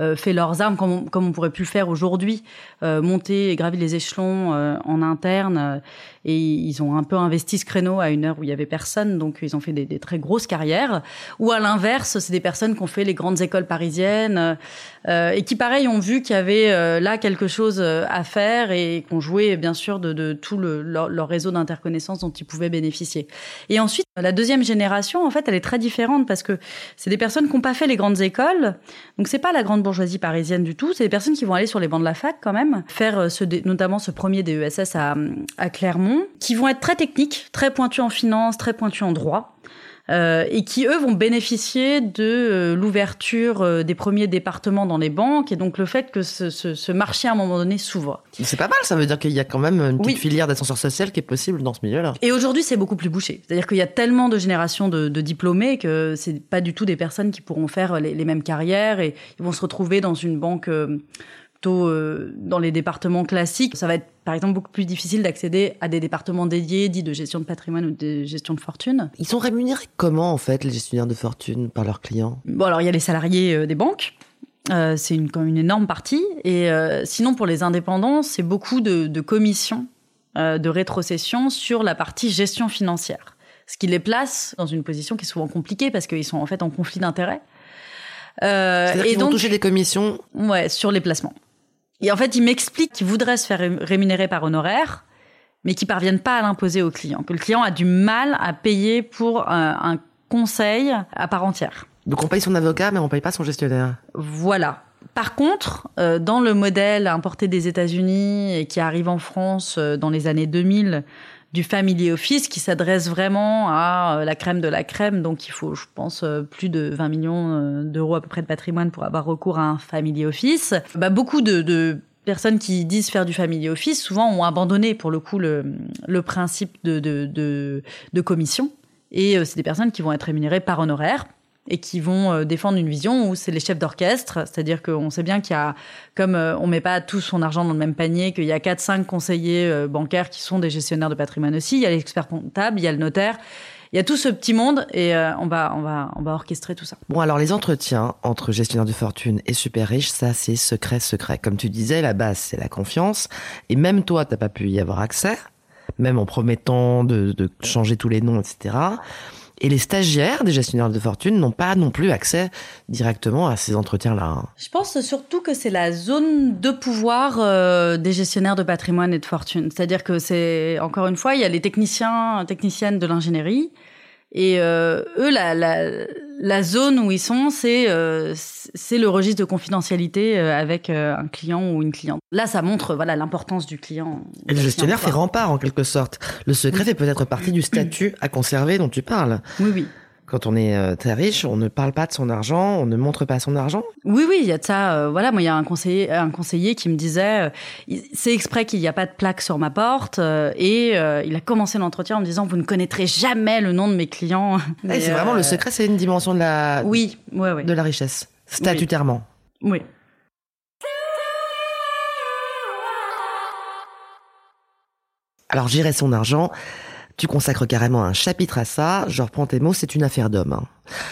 euh, fait leurs armes comme on, comme on pourrait plus le faire aujourd'hui, euh, monter et gravir les échelons euh, en interne. et ils ont un peu investi ce créneau à une heure où il y avait personne, donc ils ont fait des, très grosses carrières. Ou à l'inverse, c'est des personnes qui ont fait les grandes écoles parisiennes et qui, pareil, ont vu qu'il y avait là quelque chose à faire et qu'on jouait bien sûr de, tout le, leur, réseau d'interconnaissance dont ils pouvaient bénéficier. Et ensuite, la deuxième génération, en fait, elle est très différente parce que c'est des personnes qui n'ont pas fait les grandes écoles, donc c'est pas la grande bourgeoisie parisienne du tout. C'est des personnes qui vont aller sur les bancs de la fac quand même, faire euh, notamment ce premier DESS à, à Clermont, qui vont être très techniques, très pointus en finance, très pointus en droit. Euh, et qui eux vont bénéficier de euh, l'ouverture euh, des premiers départements dans les banques et donc le fait que ce, ce, ce marché à un moment donné s'ouvre. C'est pas mal, ça veut dire qu'il y a quand même une petite filière d'ascenseur social qui est possible dans ce milieu-là. Et aujourd'hui c'est beaucoup plus bouché, c'est-à-dire qu'il y a tellement de générations de, de diplômés que c'est pas du tout des personnes qui pourront faire les, les, mêmes carrières et ils vont se retrouver dans une banque plutôt euh, dans les départements classiques, ça va être par exemple beaucoup plus difficile d'accéder à des départements dédiés, dits de gestion de patrimoine ou de gestion de fortune. Ils sont rémunérés comment en fait les gestionnaires de fortune par leurs clients? Bon alors il y a les salariés euh, des banques. Euh, c'est une, une énorme partie. Et sinon, pour les indépendants, c'est beaucoup de, de commissions de rétrocession sur la partie gestion financière. Ce qui les place dans une position qui est souvent compliquée parce qu'ils sont en fait en conflit d'intérêts. Euh, et donc toucher des commissions? Ouais, sur les placements. Et en fait, il m'explique qu'il voudrait se faire rémunérer par honoraire, mais qu'ils parviennent pas à l'imposer au client, que le client a du mal à payer pour un, un conseil à part entière. Donc on paye son avocat, mais on paye pas son gestionnaire. Voilà. Par contre, euh, dans le modèle importé des États-Unis et qui arrive en France euh, dans les années 2000, du family office qui s'adresse vraiment à euh, la crème de la crème. Donc il faut, je pense, euh, plus de 20 millions euh, d'euros à peu près de patrimoine pour avoir recours à un family office. Bah, beaucoup de, de personnes qui disent faire du family office souvent ont abandonné pour le coup le, le principe de, de, de, de commission. Et c'est des personnes qui vont être rémunérées par honoraire et qui vont euh, défendre une vision où c'est les chefs d'orchestre, c'est-à-dire qu'on sait bien qu'il y a, comme euh, on met pas tout son argent dans le même panier, qu'il y a 4-5 conseillers euh, bancaires qui sont des gestionnaires de patrimoine aussi, il y a l'expert comptable, il y a le notaire, il y a tout ce petit monde et on va on va on va orchestrer tout ça. Bon alors les entretiens entre gestionnaires de fortune et super riches, ça c'est secret secret. Comme tu disais, la base c'est la confiance et même toi t'as pas pu y avoir accès, même en promettant de, de changer tous les noms etc. Et les stagiaires des gestionnaires de fortune n'ont pas non plus accès directement à ces entretiens-là. Hein. Je pense surtout que c'est la zone de pouvoir euh, des gestionnaires de patrimoine et de fortune. C'est-à-dire que c'est, encore une fois, il y a les techniciens, techniciennes de l'ingénierie et euh, eux, la, la, la, zone où ils sont, c'est euh, c'est le registre de confidentialité euh, avec euh, un client ou une cliente. Là, ça montre voilà l'importance du client. Et le gestionnaire fait rempart en quelque sorte. Le secret fait peut-être partie du statut à conserver dont tu parles. Oui, oui. Quand on est euh, très riche, on ne parle pas de son argent, on ne montre pas son argent. Oui, oui, il y a de ça. euh, voilà, moi, il y a un conseiller, un conseiller qui me disait, euh, c'est exprès qu'il n'y a pas de plaque sur ma porte, euh, et euh, il a commencé l'entretien en me disant, vous ne connaîtrez jamais le nom de mes clients. Eh, Et, c'est vraiment le secret, c'est une dimension de la, Oui, ouais, ouais. de la richesse, statutairement. Oui. Alors gérer son argent, tu consacres carrément un chapitre à ça. Je reprends tes mots, c'est une affaire d'homme. hein.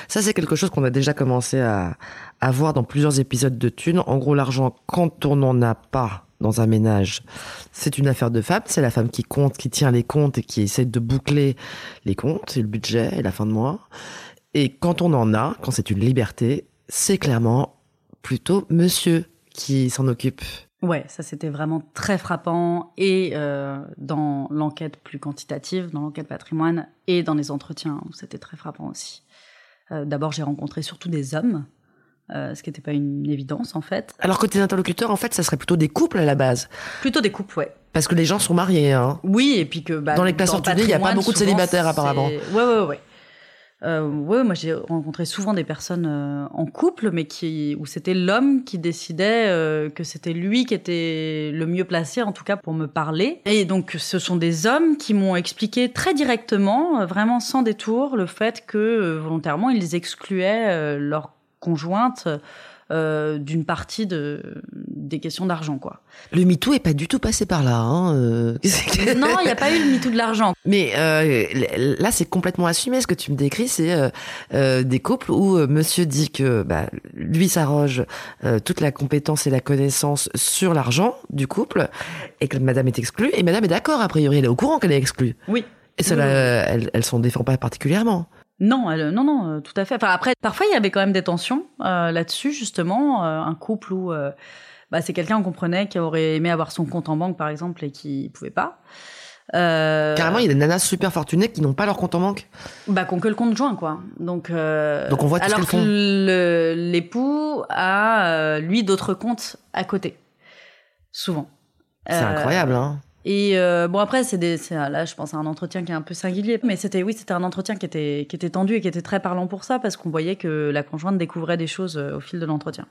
Ça, c'est quelque chose qu'on a déjà commencé à, à voir dans plusieurs épisodes de Thunes. En gros, l'argent, quand on n'en a pas dans un ménage, c'est une affaire de femme. C'est la femme qui compte, qui tient les comptes et qui essaie de boucler les comptes et le budget et la fin de mois. Et quand on en a, quand c'est une liberté, c'est clairement plutôt monsieur qui s'en occupe. Ouais, ça c'était vraiment très frappant et euh, dans l'enquête plus quantitative, dans l'enquête patrimoine et dans les entretiens c'était très frappant aussi. Euh, D'abord, j'ai rencontré surtout des hommes, euh, ce qui n'était pas une évidence en fait. Alors que tes interlocuteurs, en fait, ça serait plutôt des couples à la base. Plutôt des couples, ouais. Parce que les gens sont mariés, hein. Oui, et puis que bah, Dans les classes fortunées, il y a pas beaucoup de célibataires, apparemment. Ouais, ouais, ouais. Euh, ouais, moi j'ai rencontré souvent des personnes euh, en couple, mais qui où c'était l'homme qui décidait euh, que c'était lui qui était le mieux placé, en tout cas pour me parler. Et donc ce sont des hommes qui m'ont expliqué très directement, euh, vraiment sans détour, le fait que euh, volontairement ils excluaient euh, leur conjointe euh, d'une partie de des questions d'argent, quoi. Le MeToo est pas du tout passé par là, hein. euh. non, il n'y a pas eu le MeToo de l'argent. Mais euh, là, c'est complètement assumé. Ce que tu me décris, c'est euh, euh, des couples où euh, monsieur dit que bah, lui s'arroge euh, toute la compétence et la connaissance sur l'argent du couple et que madame est exclue. Et madame est d'accord, a priori, elle est au courant qu'elle est exclue. Oui. Et ça, Oui, la- oui. elle, elle s'en défend pas particulièrement. Non, elle- non, non, euh, tout à fait. Enfin, après, parfois, il y avait quand même des tensions euh, là-dessus, justement. euh, un couple où euh, bah, c'est quelqu'un qu'on comprenait qui aurait aimé avoir son compte en banque, par exemple, et qui pouvait pas. Carrément, il y a des nanas super fortunées qui n'ont pas leur compte en banque. bah, qu'on que le compte joint, quoi. Donc, Donc on voit tout ce alors qu'elles que l'époux a, lui, d'autres comptes à côté. Souvent. C'est incroyable, hein. Et euh, bon après c'est c'est là je pense à un entretien qui est un peu singulier mais c'était oui c'était un entretien qui était qui était tendu et qui était très parlant pour ça parce qu'on voyait que la conjointe découvrait des choses euh, au fil de l'entretien.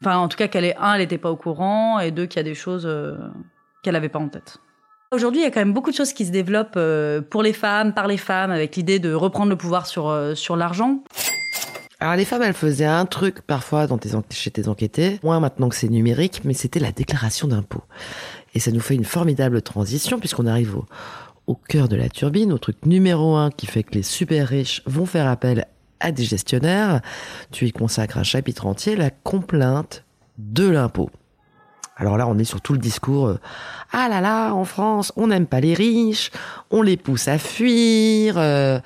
Enfin en tout cas qu'elle est un elle était pas au courant et deux qu'il y a des choses euh, qu'elle avait pas en tête. Aujourd'hui, il y a quand même beaucoup de choses qui se développent pour les femmes, par les femmes, avec l'idée de reprendre le pouvoir sur, sur l'argent. Alors les femmes, elles faisaient un truc parfois dans tes chez tes enquêtés, moins maintenant que c'est numérique, mais c'était la déclaration d'impôt. Et ça nous fait une formidable transition puisqu'on arrive au, cœur de la turbine, au truc numéro un qui fait que les super riches vont faire appel à des gestionnaires. Tu y consacres un chapitre entier, la complainte de l'impôt. Alors là, on est sur tout le discours. euh, ah là là, en France, on n'aime pas les riches, on les pousse à fuir. euh,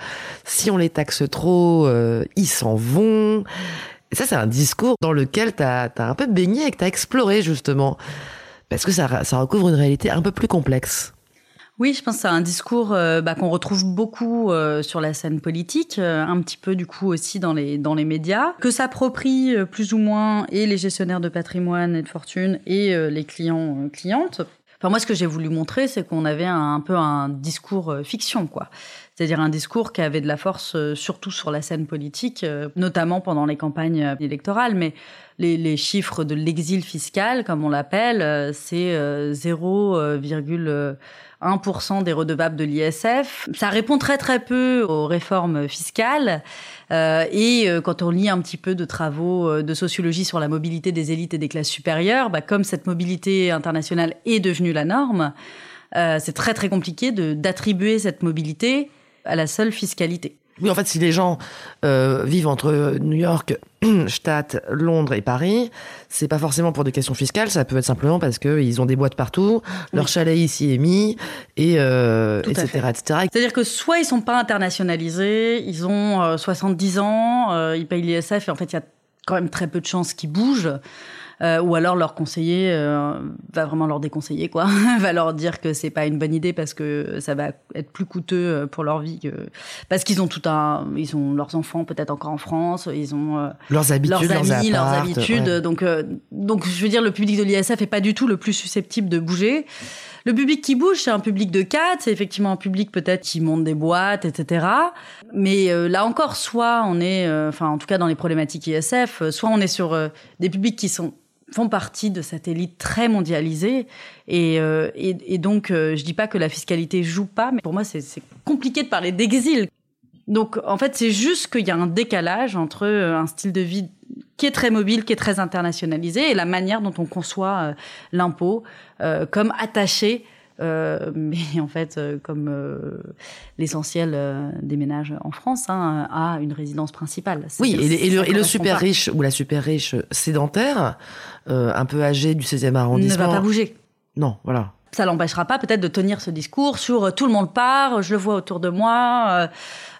si on les taxe trop, euh, ils s'en vont. Et ça, c'est un discours dans lequel t'as as un peu baigné et que t'as exploré justement, parce que ça, recouvre une réalité un peu plus complexe. Oui, je pense que c'est un discours euh, bah, qu'on retrouve beaucoup euh, sur la scène politique, euh, un petit peu du coup aussi dans les médias, que s'approprient plus ou moins et les gestionnaires de patrimoine et de fortune et les clients clientes. Enfin moi, ce que j'ai voulu montrer, c'est qu'on avait un, un peu un discours fiction, quoi. C'est-à-dire un discours qui avait de la force, surtout sur la scène politique, notamment pendant les campagnes électorales. Mais les, chiffres de l'exil fiscal, comme on l'appelle, euh, c'est euh, 0,1% des redevables de l'ISF. Ça répond très très peu aux réformes fiscales. Euh, et euh, quand on lit un petit peu de travaux euh, de sociologie sur la mobilité des élites et des classes supérieures, bah, comme cette mobilité internationale est devenue la norme, euh, c'est très très compliqué d'attribuer cette mobilité à la seule fiscalité. Oui, en fait, si les gens euh, vivent entre New York, Stadt, Londres et Paris, c'est pas forcément pour des questions fiscales, ça peut être simplement parce que ils ont des boîtes partout, leur Oui. chalet ici est mis, et euh, etc.. C'est-à-dire que soit ils sont pas internationalisés, ils ont euh, 70 ans, euh, ils payent l'ISF et en fait il y a quand même très peu de chances qu'ils bougent. Euh, ou alors leur conseiller euh, va vraiment leur déconseiller quoi, va leur dire que c'est pas une bonne idée parce que ça va être plus coûteux euh, pour leur vie que parce qu'ils ont tout un ils ont leurs enfants peut-être encore en France, ils ont euh, Leurs habitudes, leurs amis, leurs habitudes. ouais. Donc, euh, donc, je veux dire, le public de l'ISF est pas du tout le plus susceptible de bouger. Le public qui bouge, c'est un public de 4, c'est effectivement un public peut-être qui monte des boîtes, etc. Mais euh, là encore, soit on est, euh, enfin en tout cas dans les problématiques ISF, euh, soit on est sur des publics qui sont font partie de cette élite très mondialisée et, et, et donc je dis pas que la fiscalité joue pas, mais pour moi c'est compliqué de parler d'exil. Donc en fait c'est juste qu'il y a un décalage entre un style de vie qui est très mobile, qui est très internationalisé, et la manière dont on conçoit euh, l'impôt euh, comme attaché, euh, mais en fait comme l'essentiel des ménages en France, hein, à une résidence principale. Oui, et, le, et le super riche ou la super riche sédentaire, un peu âgé du 16e arrondissement, ne va pas bouger. Non, voilà ça l'empêchera pas peut-être de tenir ce discours sur euh, tout le monde part, je le vois autour de moi. Euh,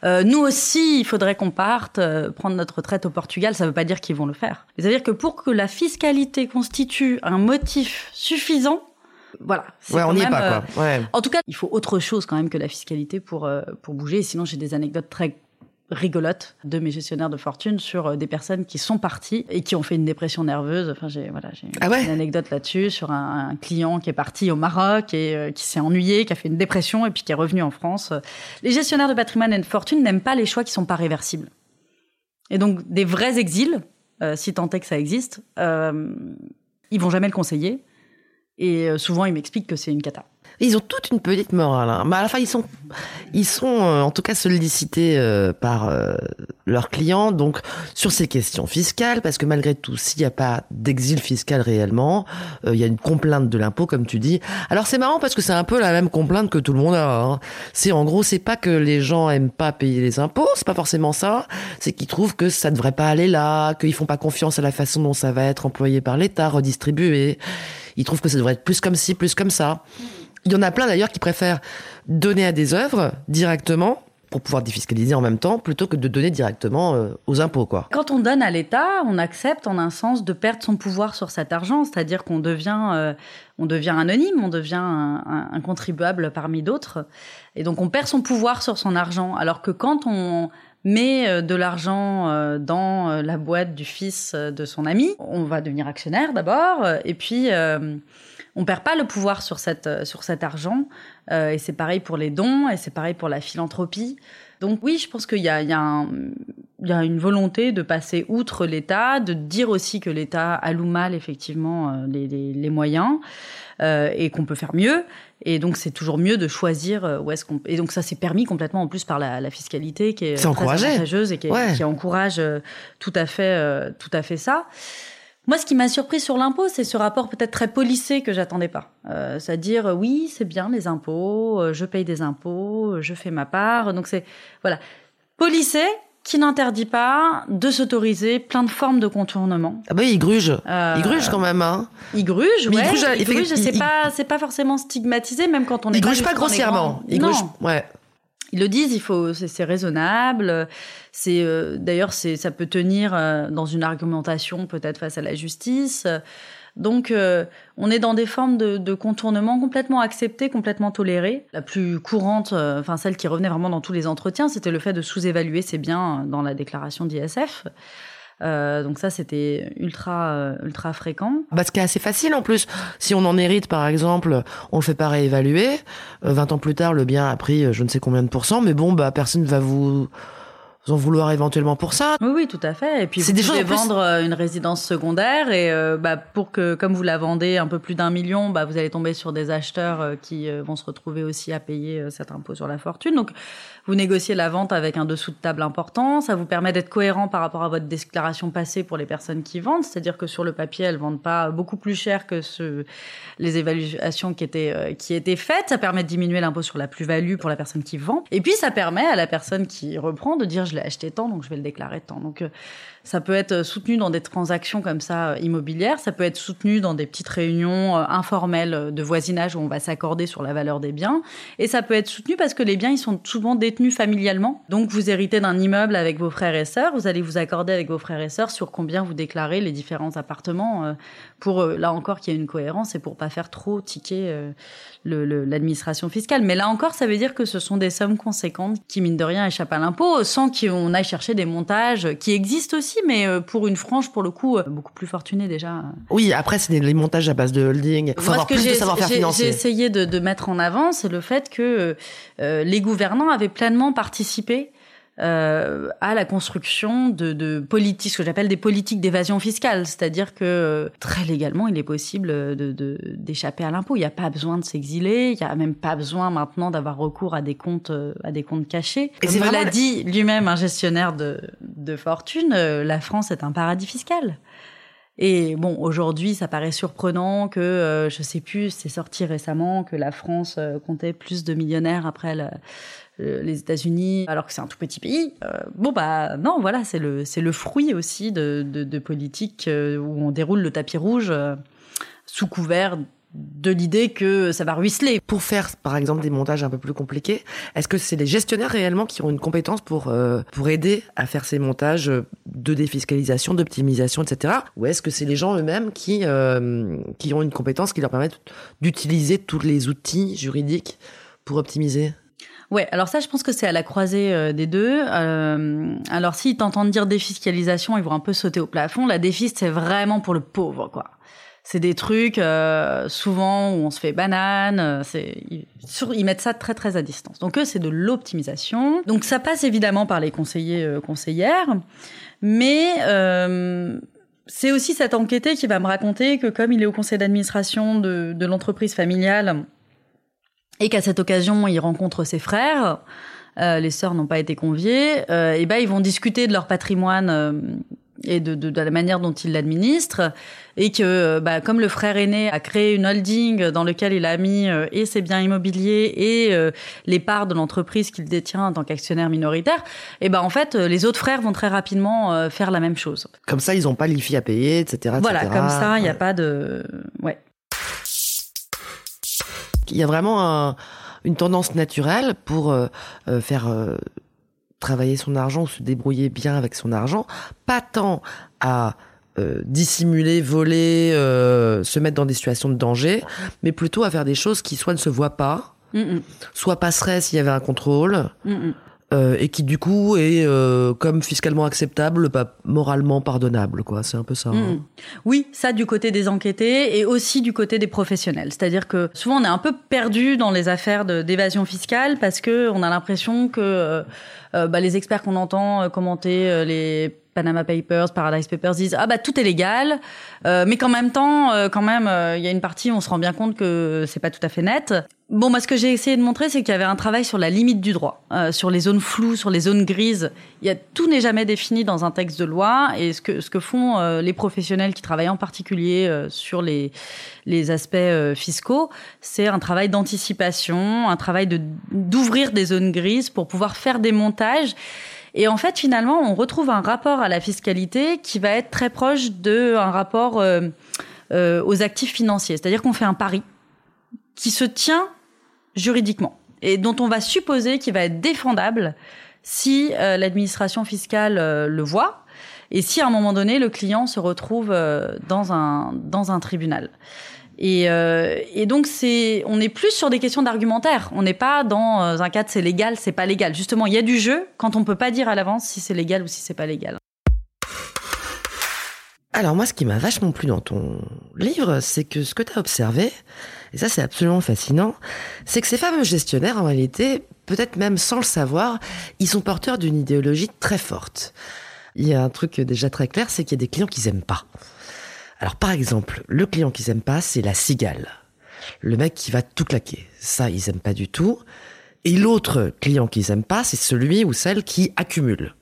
euh, nous aussi, il faudrait qu'on parte prendre notre retraite au Portugal. Ça ne veut pas dire qu'ils vont le faire. C'est-à-dire que pour que la fiscalité constitue un motif suffisant, voilà. Ouais, on n'y est pas quoi. Ouais. En tout cas, il faut autre chose quand même que la fiscalité pour pour bouger. Sinon, j'ai des anecdotes très rigolote de mes gestionnaires de fortune sur euh, des personnes qui sont parties et qui ont fait une dépression nerveuse. Enfin, j'ai voilà, j'ai ah une anecdote là-dessus sur un, client qui est parti au Maroc et euh, qui s'est ennuyé, qui a fait une dépression et puis qui est revenu en France. Les gestionnaires de patrimoine et de fortune n'aiment pas les choix qui sont pas réversibles. Et donc des vrais exils, euh, si tant est que ça existe, euh, ils vont jamais le conseiller. Et souvent, ils m'expliquent que c'est une cata. Ils ont toute une petite morale. Hein. Mais à la fin, ils sont, ils sont euh, en tout cas sollicités euh, par euh, leurs clients, donc sur ces questions fiscales, parce que malgré tout, s'il n'y a pas d'exil fiscal réellement, il y a une complainte de l'impôt, comme tu dis. Alors c'est marrant parce que c'est un peu la même complainte que tout le monde a. Hein. C'est en gros, c'est pas que les gens aiment pas payer les impôts, c'est pas forcément ça. C'est qu'ils trouvent que ça devrait pas aller là, qu'ils font pas confiance à la façon dont ça va être employé par l'État, redistribué. Ils trouvent que ça devrait être plus comme ci, plus comme ça. Il y en a plein d'ailleurs qui préfèrent donner à des œuvres directement pour pouvoir défiscaliser en même temps, plutôt que de donner directement euh, aux impôts. Quoi. Quand on donne à l'État, on accepte en un sens de perdre son pouvoir sur cet argent, c'est-à-dire qu'on devient, euh, devient anonyme, on devient un, un contribuable parmi d'autres, et donc on perd son pouvoir sur son argent, alors que quand on met euh, de l'argent dans la boîte du fils de son ami, on va devenir actionnaire d'abord, et puis on perd pas le pouvoir sur cette euh, sur cet argent. Euh, et c'est pareil pour les dons et c'est pareil pour la philanthropie. Donc oui, je pense qu'il y a, il y, a il y a une volonté de passer outre l'État, de dire aussi que l'État alloue mal effectivement euh, les, les, les moyens euh, et qu'on peut faire mieux. Et donc c'est toujours mieux de choisir où est-ce qu'on. Et donc ça s'est permis complètement en plus par la, la fiscalité qui est, très avantageuse et qui, qui encourage tout à fait tout à fait ça. Moi, ce qui m'a surpris sur l'impôt, c'est ce rapport peut-être très polissé que j'attendais pas. Euh, C'est-à-dire, oui, c'est bien les impôts, euh, je paye des impôts, euh, je fais ma part. Donc c'est voilà, polissé qui n'interdit pas de s'autoriser plein de formes de contournement. Ah bah il gruge, il gruge quand même. Hein. Il gruge, ouais. Il gruge, il gruge c'est pas, c'est pas forcément stigmatisé, même quand on est. Il gruge pas grossièrement. Il gruge, ouais ils le disent, il faut, c'est raisonnable. C'est euh, d'ailleurs, c'est ça peut tenir euh, dans une argumentation peut-être face à la justice. Donc, euh, on est dans des formes de, de, contournement complètement acceptées, complètement tolérées. La plus courante, enfin celle qui revenait vraiment dans tous les entretiens, c'était le fait de sous-évaluer ses biens dans la déclaration d'ISF. Euh, donc ça, c'était ultra, euh, ultra fréquent. Bah, ce qui est assez facile en plus. Si on en hérite, par exemple, on le fait pas réévaluer. 20 euh, ans plus tard, le bien a pris je ne sais combien de pourcents, mais bon, bah, personne va vous en vouloir éventuellement pour ça. Oui, oui, tout à fait. Et puis vous pouvez vendre une résidence secondaire et bah, pour que, comme vous la vendez un peu plus d'un million, bah, vous allez tomber sur des acheteurs qui vont se retrouver aussi à payer cet impôt sur la fortune. Donc vous négociez la vente avec un dessous de table important. Ça vous permet d'être cohérent par rapport à votre déclaration passée pour les personnes qui vendent. C'est-à-dire que sur le papier, elles vendent pas beaucoup plus cher que ce, les évaluations qui étaient, euh, qui étaient faites. Ça permet de diminuer l'impôt sur la plus-value pour la personne qui vend. Et puis, ça permet à la personne qui reprend de dire, je l'ai acheté tant, donc je vais le déclarer tant. Donc, euh, ça peut être soutenu dans des transactions comme ça euh, immobilières, ça peut être soutenu dans des petites réunions euh, informelles de voisinage où on va s'accorder sur la valeur des biens, et ça peut être soutenu parce que les biens ils sont souvent détenus familialement. Donc vous héritez d'un immeuble avec vos frères et sœurs, vous allez vous accorder avec vos frères et sœurs sur combien vous déclarez les différents appartements euh, pour là encore qu'il y ait une cohérence et pour pas faire trop ticker l'administration fiscale. Mais là encore, ça veut dire que ce sont des sommes conséquentes qui mine de rien échappent à l'impôt sans qu'il qu'on aille chercher des montages qui existent aussi, mais euh, pour une frange, pour le coup, euh, beaucoup plus fortunée déjà. Oui, après, c'est les montages à base de holding. Faut avoir plus de savoir-faire financier. J'ai essayé de, de, mettre en avant, c'est le fait que euh, les gouvernants avaient pleinement participé euh, à la construction de, de politiques, ce que j'appelle des politiques d'évasion fiscale, c'est-à-dire que euh, très légalement, il est possible de, d'échapper à l'impôt. Il n'y a pas besoin de s'exiler, il n'y a même pas besoin maintenant d'avoir recours à des comptes, euh, à des comptes cachés. Et Comme l'a dit lui-même un gestionnaire de, de fortune, euh, la France est un paradis fiscal. Et bon, aujourd'hui, ça paraît surprenant que, euh, je sais plus, c'est sorti récemment que la France comptait plus de millionnaires après la, euh, les États-Unis, alors que c'est un tout petit pays. Euh, bon bah non, voilà, c'est le fruit aussi de politiques euh, où on déroule le tapis rouge sous couvert de l'idée que ça va ruisseler. Pour faire, par exemple, des montages un peu plus compliqués, est-ce que c'est les gestionnaires réellement qui ont une compétence pour pour aider à faire ces montages de défiscalisation, d'optimisation, etc. Ou est-ce que c'est les gens eux-mêmes qui qui ont une compétence qui leur permettent d'utiliser tous les outils juridiques pour optimiser? Ouais, alors ça, je pense que c'est à la croisée euh, des deux. Euh, alors, s'ils t'entendent dire défiscalisation, ils vont un peu sauter au plafond. La défis, c'est vraiment pour le pauvre, quoi. C'est des trucs euh, souvent où on se fait banane. C'est ils, ils, mettent ça très très à distance. Donc eux, c'est de l'optimisation. Donc ça passe évidemment par les conseillers conseillères, mais c'est aussi cet enquêté qui va me raconter que comme il est au conseil d'administration de l'entreprise familiale et qu'à cette occasion, il rencontre ses frères. Euh, les sœurs n'ont pas été conviées. Euh, et ben, ils vont discuter de leur patrimoine euh, et de, de, de, la manière dont ils l'administrent. Et que, bah, comme le frère aîné a créé une holding dans lequel il a mis euh, et ses biens immobiliers et euh, les parts de l'entreprise qu'il détient en tant qu'actionnaire minoritaire, et ben en fait, les autres frères vont très rapidement faire la même chose. Comme ça, ils n'ont pas l'IFI à payer, etc. Voilà, comme ça, il n'y a pas de, ouais. Il y a vraiment un, une tendance naturelle pour euh, euh, faire euh, travailler son argent ou se débrouiller bien avec son argent, pas tant à euh, dissimuler, voler, se mettre dans des situations de danger, mais plutôt à faire des choses qui soit ne se voient pas, mm -mm. soit passeraient s'il y avait un contrôle, mm euh, et qui du coup est euh, comme fiscalement acceptable, pas moralement pardonnable, quoi. C'est un peu ça. Hein. Mmh. Oui, ça du côté des enquêtés et aussi du côté des professionnels. C'est-à-dire que souvent on est un peu perdu dans les affaires d'évasion fiscale parce que on a l'impression que euh, euh bah, les experts qu'on entend euh, commenter euh, les Panama Papers, Paradise Papers disent ah bah tout est légal, euh, mais qu'en même temps, euh, quand même, il euh, y a une partie où on se rend bien compte que c'est pas tout à fait net. Bon, moi, ce que j'ai essayé de montrer, c'est qu'il y avait un travail sur la limite du droit, euh, sur les zones floues, sur les zones grises. Il y a tout n'est jamais défini dans un texte de loi, et ce que ce que font euh, les professionnels qui travaillent en particulier euh, sur les les aspects fiscaux, c'est un travail d'anticipation, un travail de d'ouvrir des zones grises pour pouvoir faire des montages et en fait, finalement, on retrouve un rapport à la fiscalité qui va être très proche de un rapport euh, euh, aux actifs financiers. C'est-à-dire qu'on fait un pari qui se tient juridiquement et dont on va supposer qu'il va être défendable si euh, l'administration fiscale le voit et si à un moment donné le client se retrouve dans un dans un tribunal. Et, euh, et, donc on est plus sur des questions d'argumentaire. On n'est pas dans euh, un cadre c'est légal, c'est pas légal. Justement, il y a du jeu quand on peut pas dire à l'avance si c'est légal ou si c'est pas légal. Alors moi, ce qui m'a vachement plu dans ton livre, c'est que ce que tu as observé, et ça c'est absolument fascinant, c'est que ces fameux gestionnaires, en réalité, peut-être même sans le savoir, ils sont porteurs d'une idéologie très forte. Il y a un truc déjà très clair, c'est qu'il y a des clients qu'ils aiment pas. Alors par exemple, le client qu'ils aiment pas, c'est la cigale. Le mec qui va tout claquer. Ça, ils aiment pas du tout. Et l'autre client qu'ils aiment pas, c'est celui ou celle qui accumule.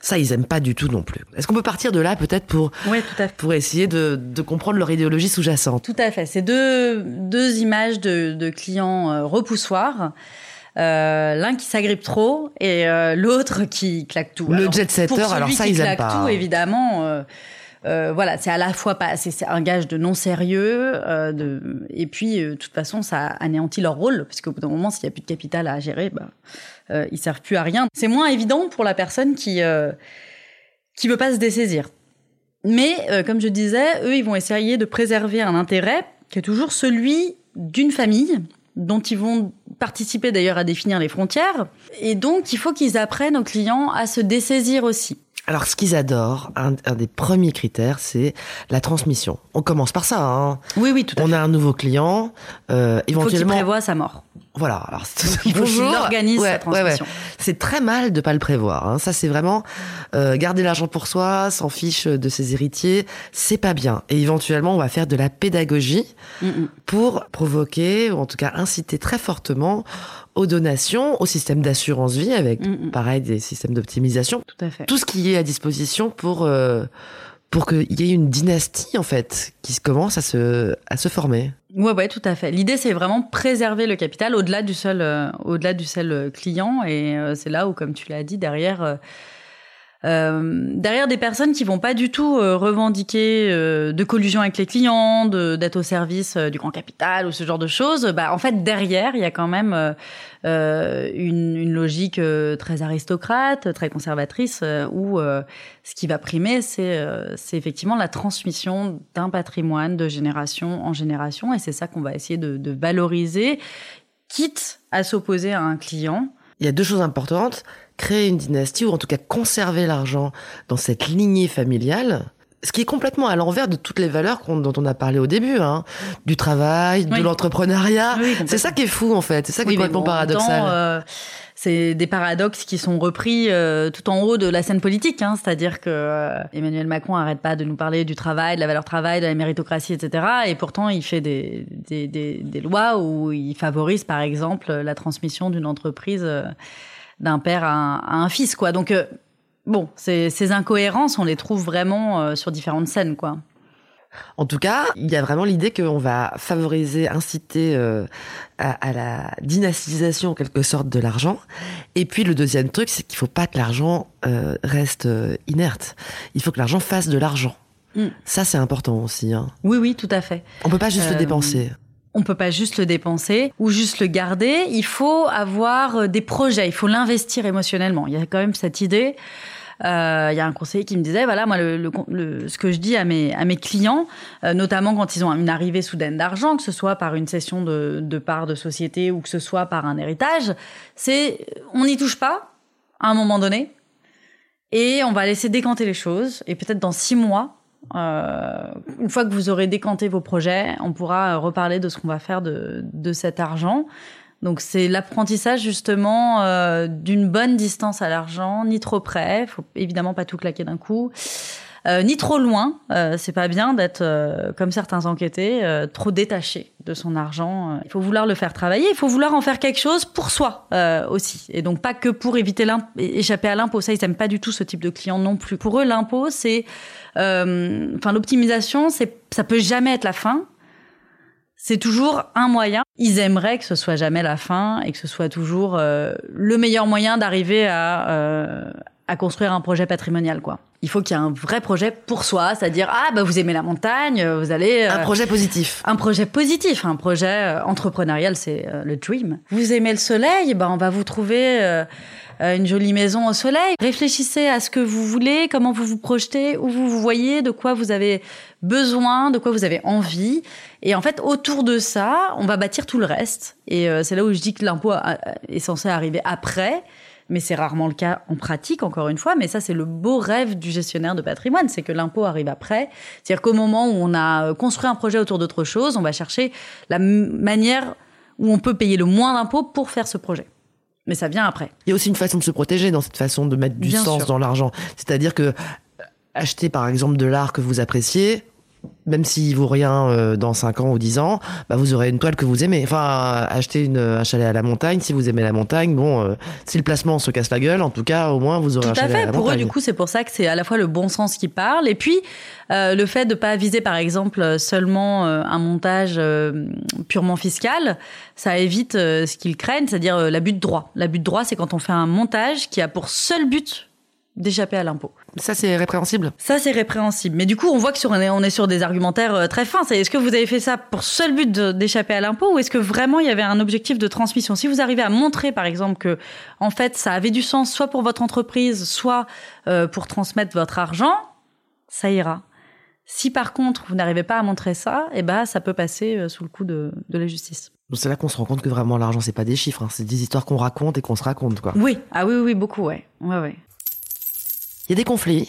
Ça, ils aiment pas du tout non plus. Est-ce qu'on peut partir de là peut-être pour oui, tout à fait. pour essayer de, de comprendre leur idéologie sous-jacente? Tout à fait. C'est deux deux images de, de clients euh, repoussoirs. Euh, l'un qui s'agrippe trop et euh, l'autre qui claque tout. Le alors, jet setter, alors ça ils aiment pas. Tout, évidemment. Euh, euh, voilà, c'est à la fois pas, c'est un gage de non sérieux, euh, et puis euh, de toute façon ça anéantit leur rôle, parce qu'au bout d'un moment, s'il y a plus de capital à gérer, bah, ils servent plus à rien. C'est moins évident pour la personne qui qui veut pas se dessaisir. Mais comme je disais, eux, ils vont essayer de préserver un intérêt qui est toujours celui d'une famille dont ils vont participer d'ailleurs à définir les frontières. Et donc, il faut qu'ils apprennent aux clients à se dessaisir aussi. Alors, ce qu'ils adorent, un, des premiers critères, c'est la transmission. On commence par ça. Hein. Oui, oui, tout à On fait. a un nouveau client, euh, Il faut qu'il éventuellement. prévoit sa mort. Voilà. Alors, Il faut qu'il organise Ouais, sa transmission. ouais, ouais. C'est très mal de pas le prévoir. Hein. Ça, c'est vraiment euh, garder l'argent pour soi, s'en fiche de ses héritiers. C'est pas bien. Et éventuellement, on va faire de la pédagogie Mm, mm. pour provoquer, ou en tout cas inciter très fortement aux donations, au système d'assurance vie, avec Mm, mm. pareil des systèmes d'optimisation, Tout à fait. tout ce qui est à disposition pour euh, pour qu'il y ait une dynastie en fait qui commence à se à se former. Ouais, ouais, tout à fait. L'idée, c'est vraiment préserver le capital au-delà du seul, euh, au-delà du seul euh, client. Et euh, c'est là où, comme tu l'as dit, derrière, euh, derrière des personnes qui vont pas du tout euh, revendiquer euh, de collusion avec les clients, d'être au service du grand capital ou ce genre de choses. Bah, en fait, derrière, il y a quand même une, logique très aristocrate, très conservatrice, où ce qui va primer, c'est, effectivement la transmission d'un patrimoine de génération en génération, et c'est ça qu'on va essayer de valoriser, quitte à s'opposer à un client. Il y a deux choses importantes créer une dynastie ou en tout cas conserver l'argent dans cette lignée familiale. Ce qui est complètement à l'envers de toutes les valeurs dont on a parlé au début, hein. du travail, de l'entrepreneuriat. Oui. C'est ça qui est fou en fait, c'est ça qui Oui, est complètement bon, paradoxal. euh, c'est des paradoxes qui sont repris euh, tout en haut de la scène politique, hein, c'est-à-dire que euh, Emmanuel Macron arrête pas de nous parler du travail, de la valeur travail, de la méritocratie, etc. Et pourtant, il fait des, des, des, des lois où il favorise, par exemple, la transmission d'une entreprise d'un père à un, à un fils, quoi. Donc, euh, bon, ces, ces incohérences, on les trouve vraiment euh, sur différentes scènes, quoi. En tout cas, il y a vraiment l'idée qu'on va favoriser, inciter euh, à, à la dynastisation en quelque sorte de l'argent. Et puis le deuxième truc, c'est qu'il faut pas que l'argent euh, reste inerte. Il faut que l'argent fasse de l'argent. Mm. Ça, c'est important aussi. Hein. Oui, oui, tout à fait. On peut pas juste Euh, le dépenser. On peut pas juste le dépenser ou juste le garder. Il faut avoir euh, des projets. Il faut l'investir émotionnellement. Il y a quand même cette idée. Euh, il y a un conseiller qui me disait voilà moi ce que je dis à mes clients euh, notamment quand ils ont une arrivée soudaine d'argent que ce soit par une cession de, de parts de société ou que ce soit par un héritage c'est on n'y touche pas à un moment donné et on va laisser décanter les choses et peut-être dans six mois une fois que vous aurez décanté vos projets, on pourra euh, reparler de ce qu'on va faire de, de cet argent. Donc c'est l'apprentissage justement euh, d'une bonne distance à l'argent, ni trop près, faut évidemment pas tout claquer d'un coup, euh, ni trop loin. Euh, c'est pas bien d'être euh, comme certains enquêtés, trop détaché de son argent. Il faut vouloir le faire travailler, il faut vouloir en faire quelque chose pour soi aussi, et donc pas que pour éviter échapper à l'impôt. Ça, ils aiment pas du tout ce type de client non plus. Pour eux, l'impôt, c'est, enfin l'optimisation, ça peut jamais être la fin. C'est toujours un moyen. Ils aimeraient que ce soit jamais la fin et que ce soit toujours le meilleur moyen d'arriver à, à construire un projet patrimonial, quoi. Il faut qu'il y ait un vrai projet pour soi, c'est-à-dire ah bah vous aimez la montagne, vous allez Un euh, projet positif. un projet positif, un projet euh, entrepreneurial, c'est euh, le dream. Vous aimez le soleil, ben on va vous trouver euh, euh, une jolie maison au soleil. Réfléchissez à ce que vous voulez, comment vous vous projetez, où vous vous voyez, de quoi vous avez besoin, de quoi vous avez envie. Et en fait, autour de ça, on va bâtir tout le reste. Et euh, c'est là où je dis que l'impôt est censé arriver après. Mais c'est rarement le cas en pratique, encore une fois. Mais ça, c'est le beau rêve du gestionnaire de patrimoine, c'est que l'impôt arrive après. C'est-à-dire qu'au moment où on a euh, construit un projet autour d'autre chose, on va chercher la manière où on peut payer le moins d'impôts pour faire ce projet. Mais ça vient après. Il y a aussi une façon de se protéger dans cette façon de mettre du Bien sens sûr. dans l'argent. C'est-à-dire que euh, acheter par exemple de l'art que vous appréciez, même s'il vaut rien euh, dans 5 ans ou 10 ans, bah vous aurez une toile que vous aimez. Enfin, acheter une, un chalet à la montagne, si vous aimez la montagne, bon, euh, si le placement se casse la gueule, en tout cas, au moins vous aurez Tout un à chalet à fait. la Pour eux, du coup, c'est pour ça que c'est à la fois le bon sens qui parle, et puis euh, le fait de pas viser, par exemple, seulement euh, un montage purement fiscal, ça évite ce qu'ils craignent, c'est-à-dire l'abus de droit. L'abus de droit, c'est quand on fait un montage qui a pour seul but d'échapper à l'impôt. Ça, c'est répréhensible. Ça, c'est répréhensible. Mais du coup, on voit que sur, on est- on est sur des argumentaires euh, très fins. C'est est-ce que vous avez fait ça pour seul but d'échapper à l'impôt ou est-ce que vraiment il y avait un objectif de transmission? Si vous arrivez à montrer, par exemple, que en fait, ça avait du sens soit pour votre entreprise, soit euh, pour transmettre votre argent, ça ira. Si par contre vous n'arrivez pas à montrer ça, eh ben ça peut passer euh, sous le coup de, de la justice. C'est là qu'on se rend compte que vraiment l'argent c'est pas des chiffres, hein. c'est des histoires qu'on raconte et qu'on se raconte quoi. Oui, ah oui, oui, beaucoup, ouais, ouais, ouais. Il y a des conflits.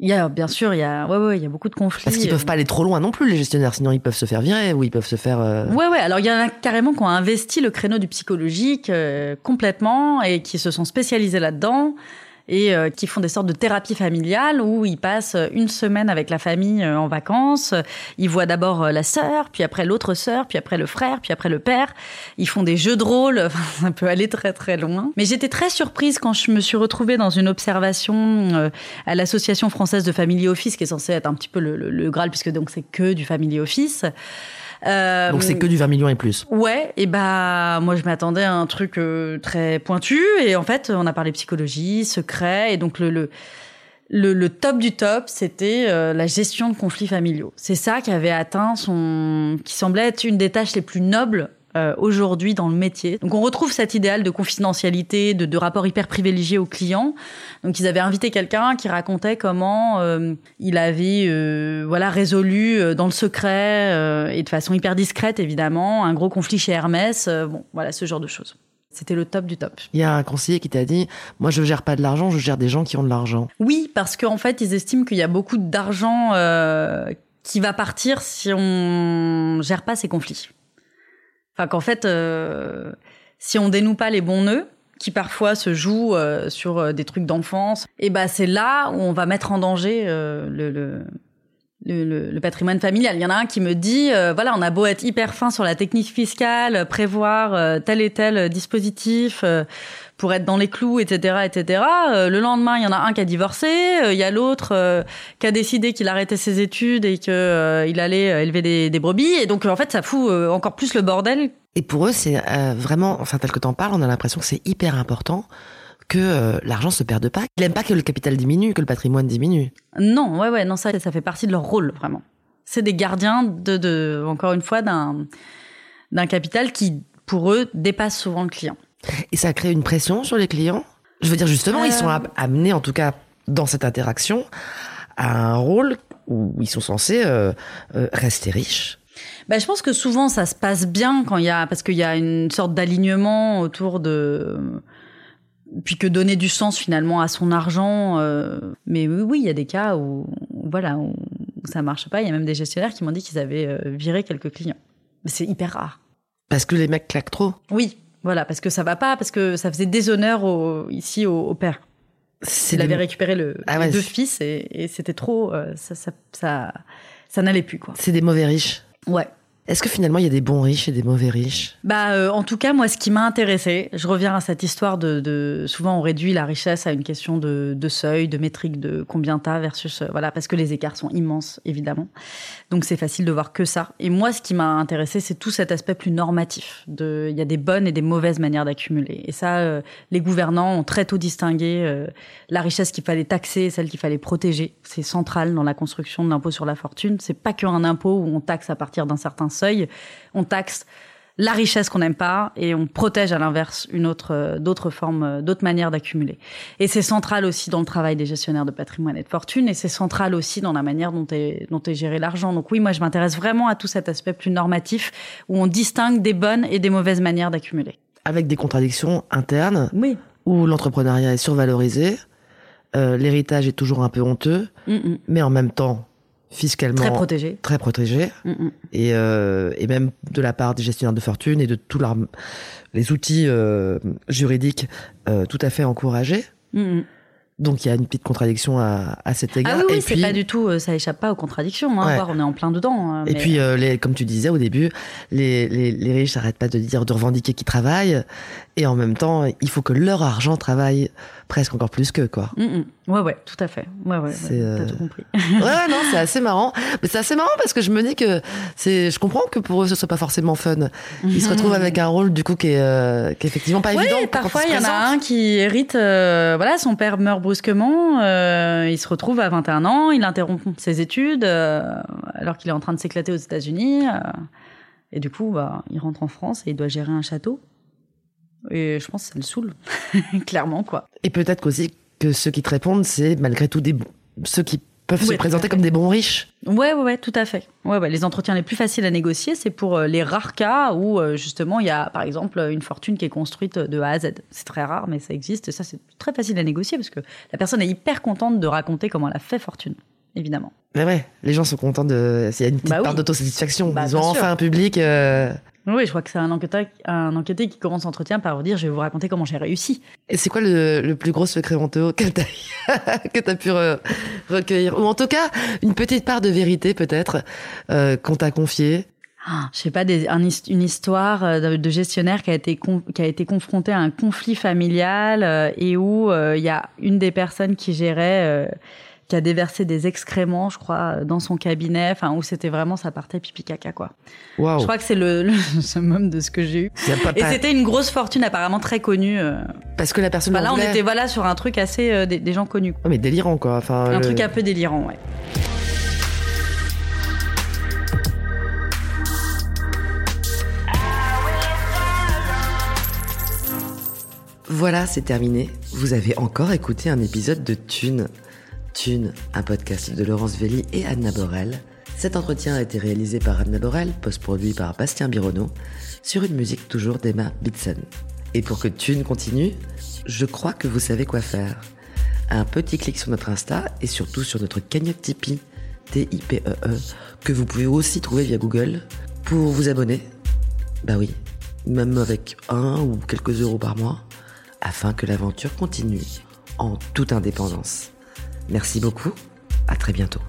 Il y a bien sûr, il y a, ouais, ouais, il y a beaucoup de conflits. Parce qu'ils peuvent pas aller trop loin non plus les gestionnaires, sinon ils peuvent se faire virer ou ils peuvent se faire. euh, Ouais, ouais. Alors il y en a carrément qui ont investi le créneau du psychologique euh, complètement et qui se sont spécialisés là-dedans et euh, qui font des sortes de thérapie familiale où ils passent une semaine avec la famille euh, en vacances. Ils voient d'abord euh, la sœur, puis après l'autre sœur, puis après le frère, puis après le père. Ils font des jeux de rôle. Ça peut aller très très loin. Mais j'étais très surprise quand je me suis retrouvée dans une observation à l'association française de Family Office, qui est censée être un petit peu le, le, le Graal, puisque donc c'est que du Family Office. Euh, Donc c'est que du 20 millions et plus. Ouais, et bah moi je m'attendais à un truc euh, très pointu et en fait on a parlé psychologie, secret et donc le le le, le top du top c'était euh, la gestion de conflits familiaux. C'est ça qui avait atteint son qui semblait être une des tâches les plus nobles euh, aujourd'hui dans le métier. Donc on retrouve cet idéal de confidentialité, de, de rapport hyper privilégié aux clients. Donc ils avaient invité quelqu'un qui racontait comment euh, il avait euh, voilà résolu dans le secret et de façon hyper discrète évidemment un gros conflit chez Hermès. Bon voilà ce genre de choses. C'était le top du top. Il y a un conseiller qui t'a dit Moi, je gère pas de l'argent, je gère des gens qui ont de l'argent. Oui, parce qu'en fait, ils estiment qu'il y a beaucoup d'argent qui va partir si on gère pas ces conflits. Enfin, qu'en fait, euh, si on dénoue pas les bons nœuds, qui parfois se jouent euh, sur euh, des trucs d'enfance, et ben c'est là où on va mettre en danger le, le, patrimoine familial. Il y en a un qui me dit, euh, voilà, on a beau être hyper fin sur la technique fiscale, prévoir euh, tel et tel dispositif euh, pour être dans les clous, etc., etc. Euh, le lendemain, il y en a un qui a divorcé, euh, il y a l'autre euh, qui a décidé qu'il arrêtait ses études et que euh, il allait euh, élever des, des brebis. Et donc, en fait, ça fout euh, encore plus le bordel. Et pour eux, c'est euh, vraiment, enfin, tel que t'en parles, on a l'impression que c'est hyper important que euh, l'argent se perde pas. Ils aiment pas que le capital diminue, que le patrimoine diminue. Non, ouais, ouais, non, ça, ça fait partie de leur rôle, vraiment. C'est des gardiens de, de encore une fois, d'un, d'un capital qui, pour eux, dépasse souvent le client. Et ça crée une pression sur les clients? Je veux dire, justement, ils Euh. sont am- amenés, en tout cas, dans cette interaction, à un rôle où ils sont censés euh, euh, rester riches. Bah, je pense que souvent ça se passe bien quand il y a parce qu'il y a une sorte d'alignement autour de puis que donner du sens finalement à son argent. euh, Mais oui, oui, il y a des cas où où, voilà où ça marche pas. Il y a même des gestionnaires qui m'ont dit qu'ils avaient euh, viré quelques clients. Mais c'est hyper rare. Parce que les mecs claquent trop. Oui, voilà, parce que ça va pas, parce que ça faisait déshonneur au, ici au, au père. C'est Il avait récupéré le, Ah les ouais, deux fils et, et c'était trop, euh, ça, ça, ça, ça n'allait plus quoi. c'est des mauvais riches. Ouais. Est-ce que finalement, il y a des bons riches et des mauvais riches? Bah, euh, en tout cas, moi, ce qui m'a intéressé, je reviens à cette histoire de, souvent on réduit la richesse à une question de, seuil, de métrique, de combien t'as versus euh, voilà, parce que les écarts sont immenses, évidemment. Donc c'est facile de voir que ça. Et moi, ce qui m'a intéressé, c'est tout cet aspect plus normatif. De, il y a des bonnes et des mauvaises manières d'accumuler. Et ça, euh, les gouvernants ont très tôt distingué la richesse qu'il fallait taxer et celle qu'il fallait protéger. C'est central dans la construction de l'impôt sur la fortune. C'est pas qu'un impôt où on taxe à partir d'un certain seuil. On taxe la richesse qu'on n'aime pas et on protège à l'inverse une autre euh, d'autres formes euh, d'autres manières d'accumuler. Et c'est central aussi dans le travail des gestionnaires de patrimoine et de fortune et c'est central aussi dans la manière dont est dont est géré l'argent. Donc oui, moi je m'intéresse vraiment à tout cet aspect plus normatif où on distingue des bonnes et des mauvaises manières d'accumuler. Avec des contradictions internes, Oui. où l'entrepreneuriat est survalorisé, euh, l'héritage est toujours un peu honteux, Mm, mm. mais en même temps, fiscalement, Très protégé. très protégé. Mm, mm. et, euh, et même de la part des gestionnaires de fortune et de tous les outils euh, juridiques euh, tout à fait encouragés. Mm. Donc il y a une petite contradiction à, à cet égard. Ah oui, c'est pas du tout, euh, ça échappe pas aux contradictions. Hein, Ouais. on est en plein dedans. hein, et puis euh, les, comme tu disais au début, les, les, les riches n'arrêtent pas de dire de revendiquer qu'ils travaillent et en même temps il faut que leur argent travaille presque encore plus qu'eux quoi. Mm, mm. Ouais, ouais, tout à fait. Ouais, ouais, ouais, C'est, t'as euh, tout compris. Ouais non c'est assez marrant, mais c'est assez marrant parce que je me dis que c'est, je comprends que pour eux ce soit pas forcément fun. Ils se retrouvent avec un rôle du coup qui est, euh, qui est effectivement pas Oui, évident. parfois il y en a un qui hérite, euh, voilà, son père meurt brusquement, euh, il se retrouve à 21 ans, il interrompt ses études euh, alors qu'il est en train de s'éclater aux États-Unis, euh, et du coup, bah, il rentre en France et il doit gérer un château. Et je pense que ça le saoule, clairement quoi. Et peut-être qu'aussi que ceux qui te répondent, c'est malgré tout des ceux qui peuvent se présenter comme des bons riches. Ouais, ouais, ouais, tout à fait. Ouais, ouais, les entretiens les plus faciles à négocier, c'est pour euh, les rares cas où euh, justement il y a, par exemple, une fortune qui est construite de A à Z. C'est très rare, mais ça existe. Et ça, c'est très facile à négocier parce que la personne est hyper contente de raconter comment elle a fait fortune, évidemment. Mais ouais, les gens sont contents de. Il y a une petite Bah part d'autosatisfaction. Bah, Ils ont enfin sûr. un public. euh, Oui, je crois que c'est un enquêteur, un enquêté qui commence l'entretien par vous dire je vais vous raconter comment j'ai réussi. Et c'est quoi le, le plus gros secret honteux que t'as pu re- recueillir? Ou en tout cas, une petite part de vérité peut-être euh, qu'on t'a confiée. Ah, je sais pas, des, un his- une histoire euh, de, gestionnaire qui a été con- qui a été confronté à un conflit familial euh, et où euh, il y a une des personnes qui gérait qui a déversé des excréments, je crois, dans son cabinet, enfin où c'était vraiment ça partait pipi caca quoi. Waouh. Je crois que c'est le, le summum de ce que j'ai eu. Et c'était une grosse fortune apparemment très connue. euh. Parce que la personne. Bah là, on voulait. était voilà sur un truc assez euh, des, des gens connus. quoi. Mais délirant quoi. Enfin, Un le- truc un peu délirant, ouais. Voilà, c'est terminé. Vous avez encore écouté un épisode de Thune. Thune, un podcast de Laurence Velli et Anna Borel. Cet entretien a été réalisé par Anna Borel, post-produit par Bastien Bironneau, sur une musique toujours d'Emma Bitson. Et pour que Thune continue, je crois que vous savez quoi faire. Un petit clic sur notre Insta et surtout sur notre cagnotte Tipeee, T-I-P-E-E, E que vous pouvez aussi trouver via Google, pour vous abonner. Bah oui, même avec un ou quelques euros par mois, afin que l'aventure continue en toute indépendance. Merci beaucoup, à très bientôt.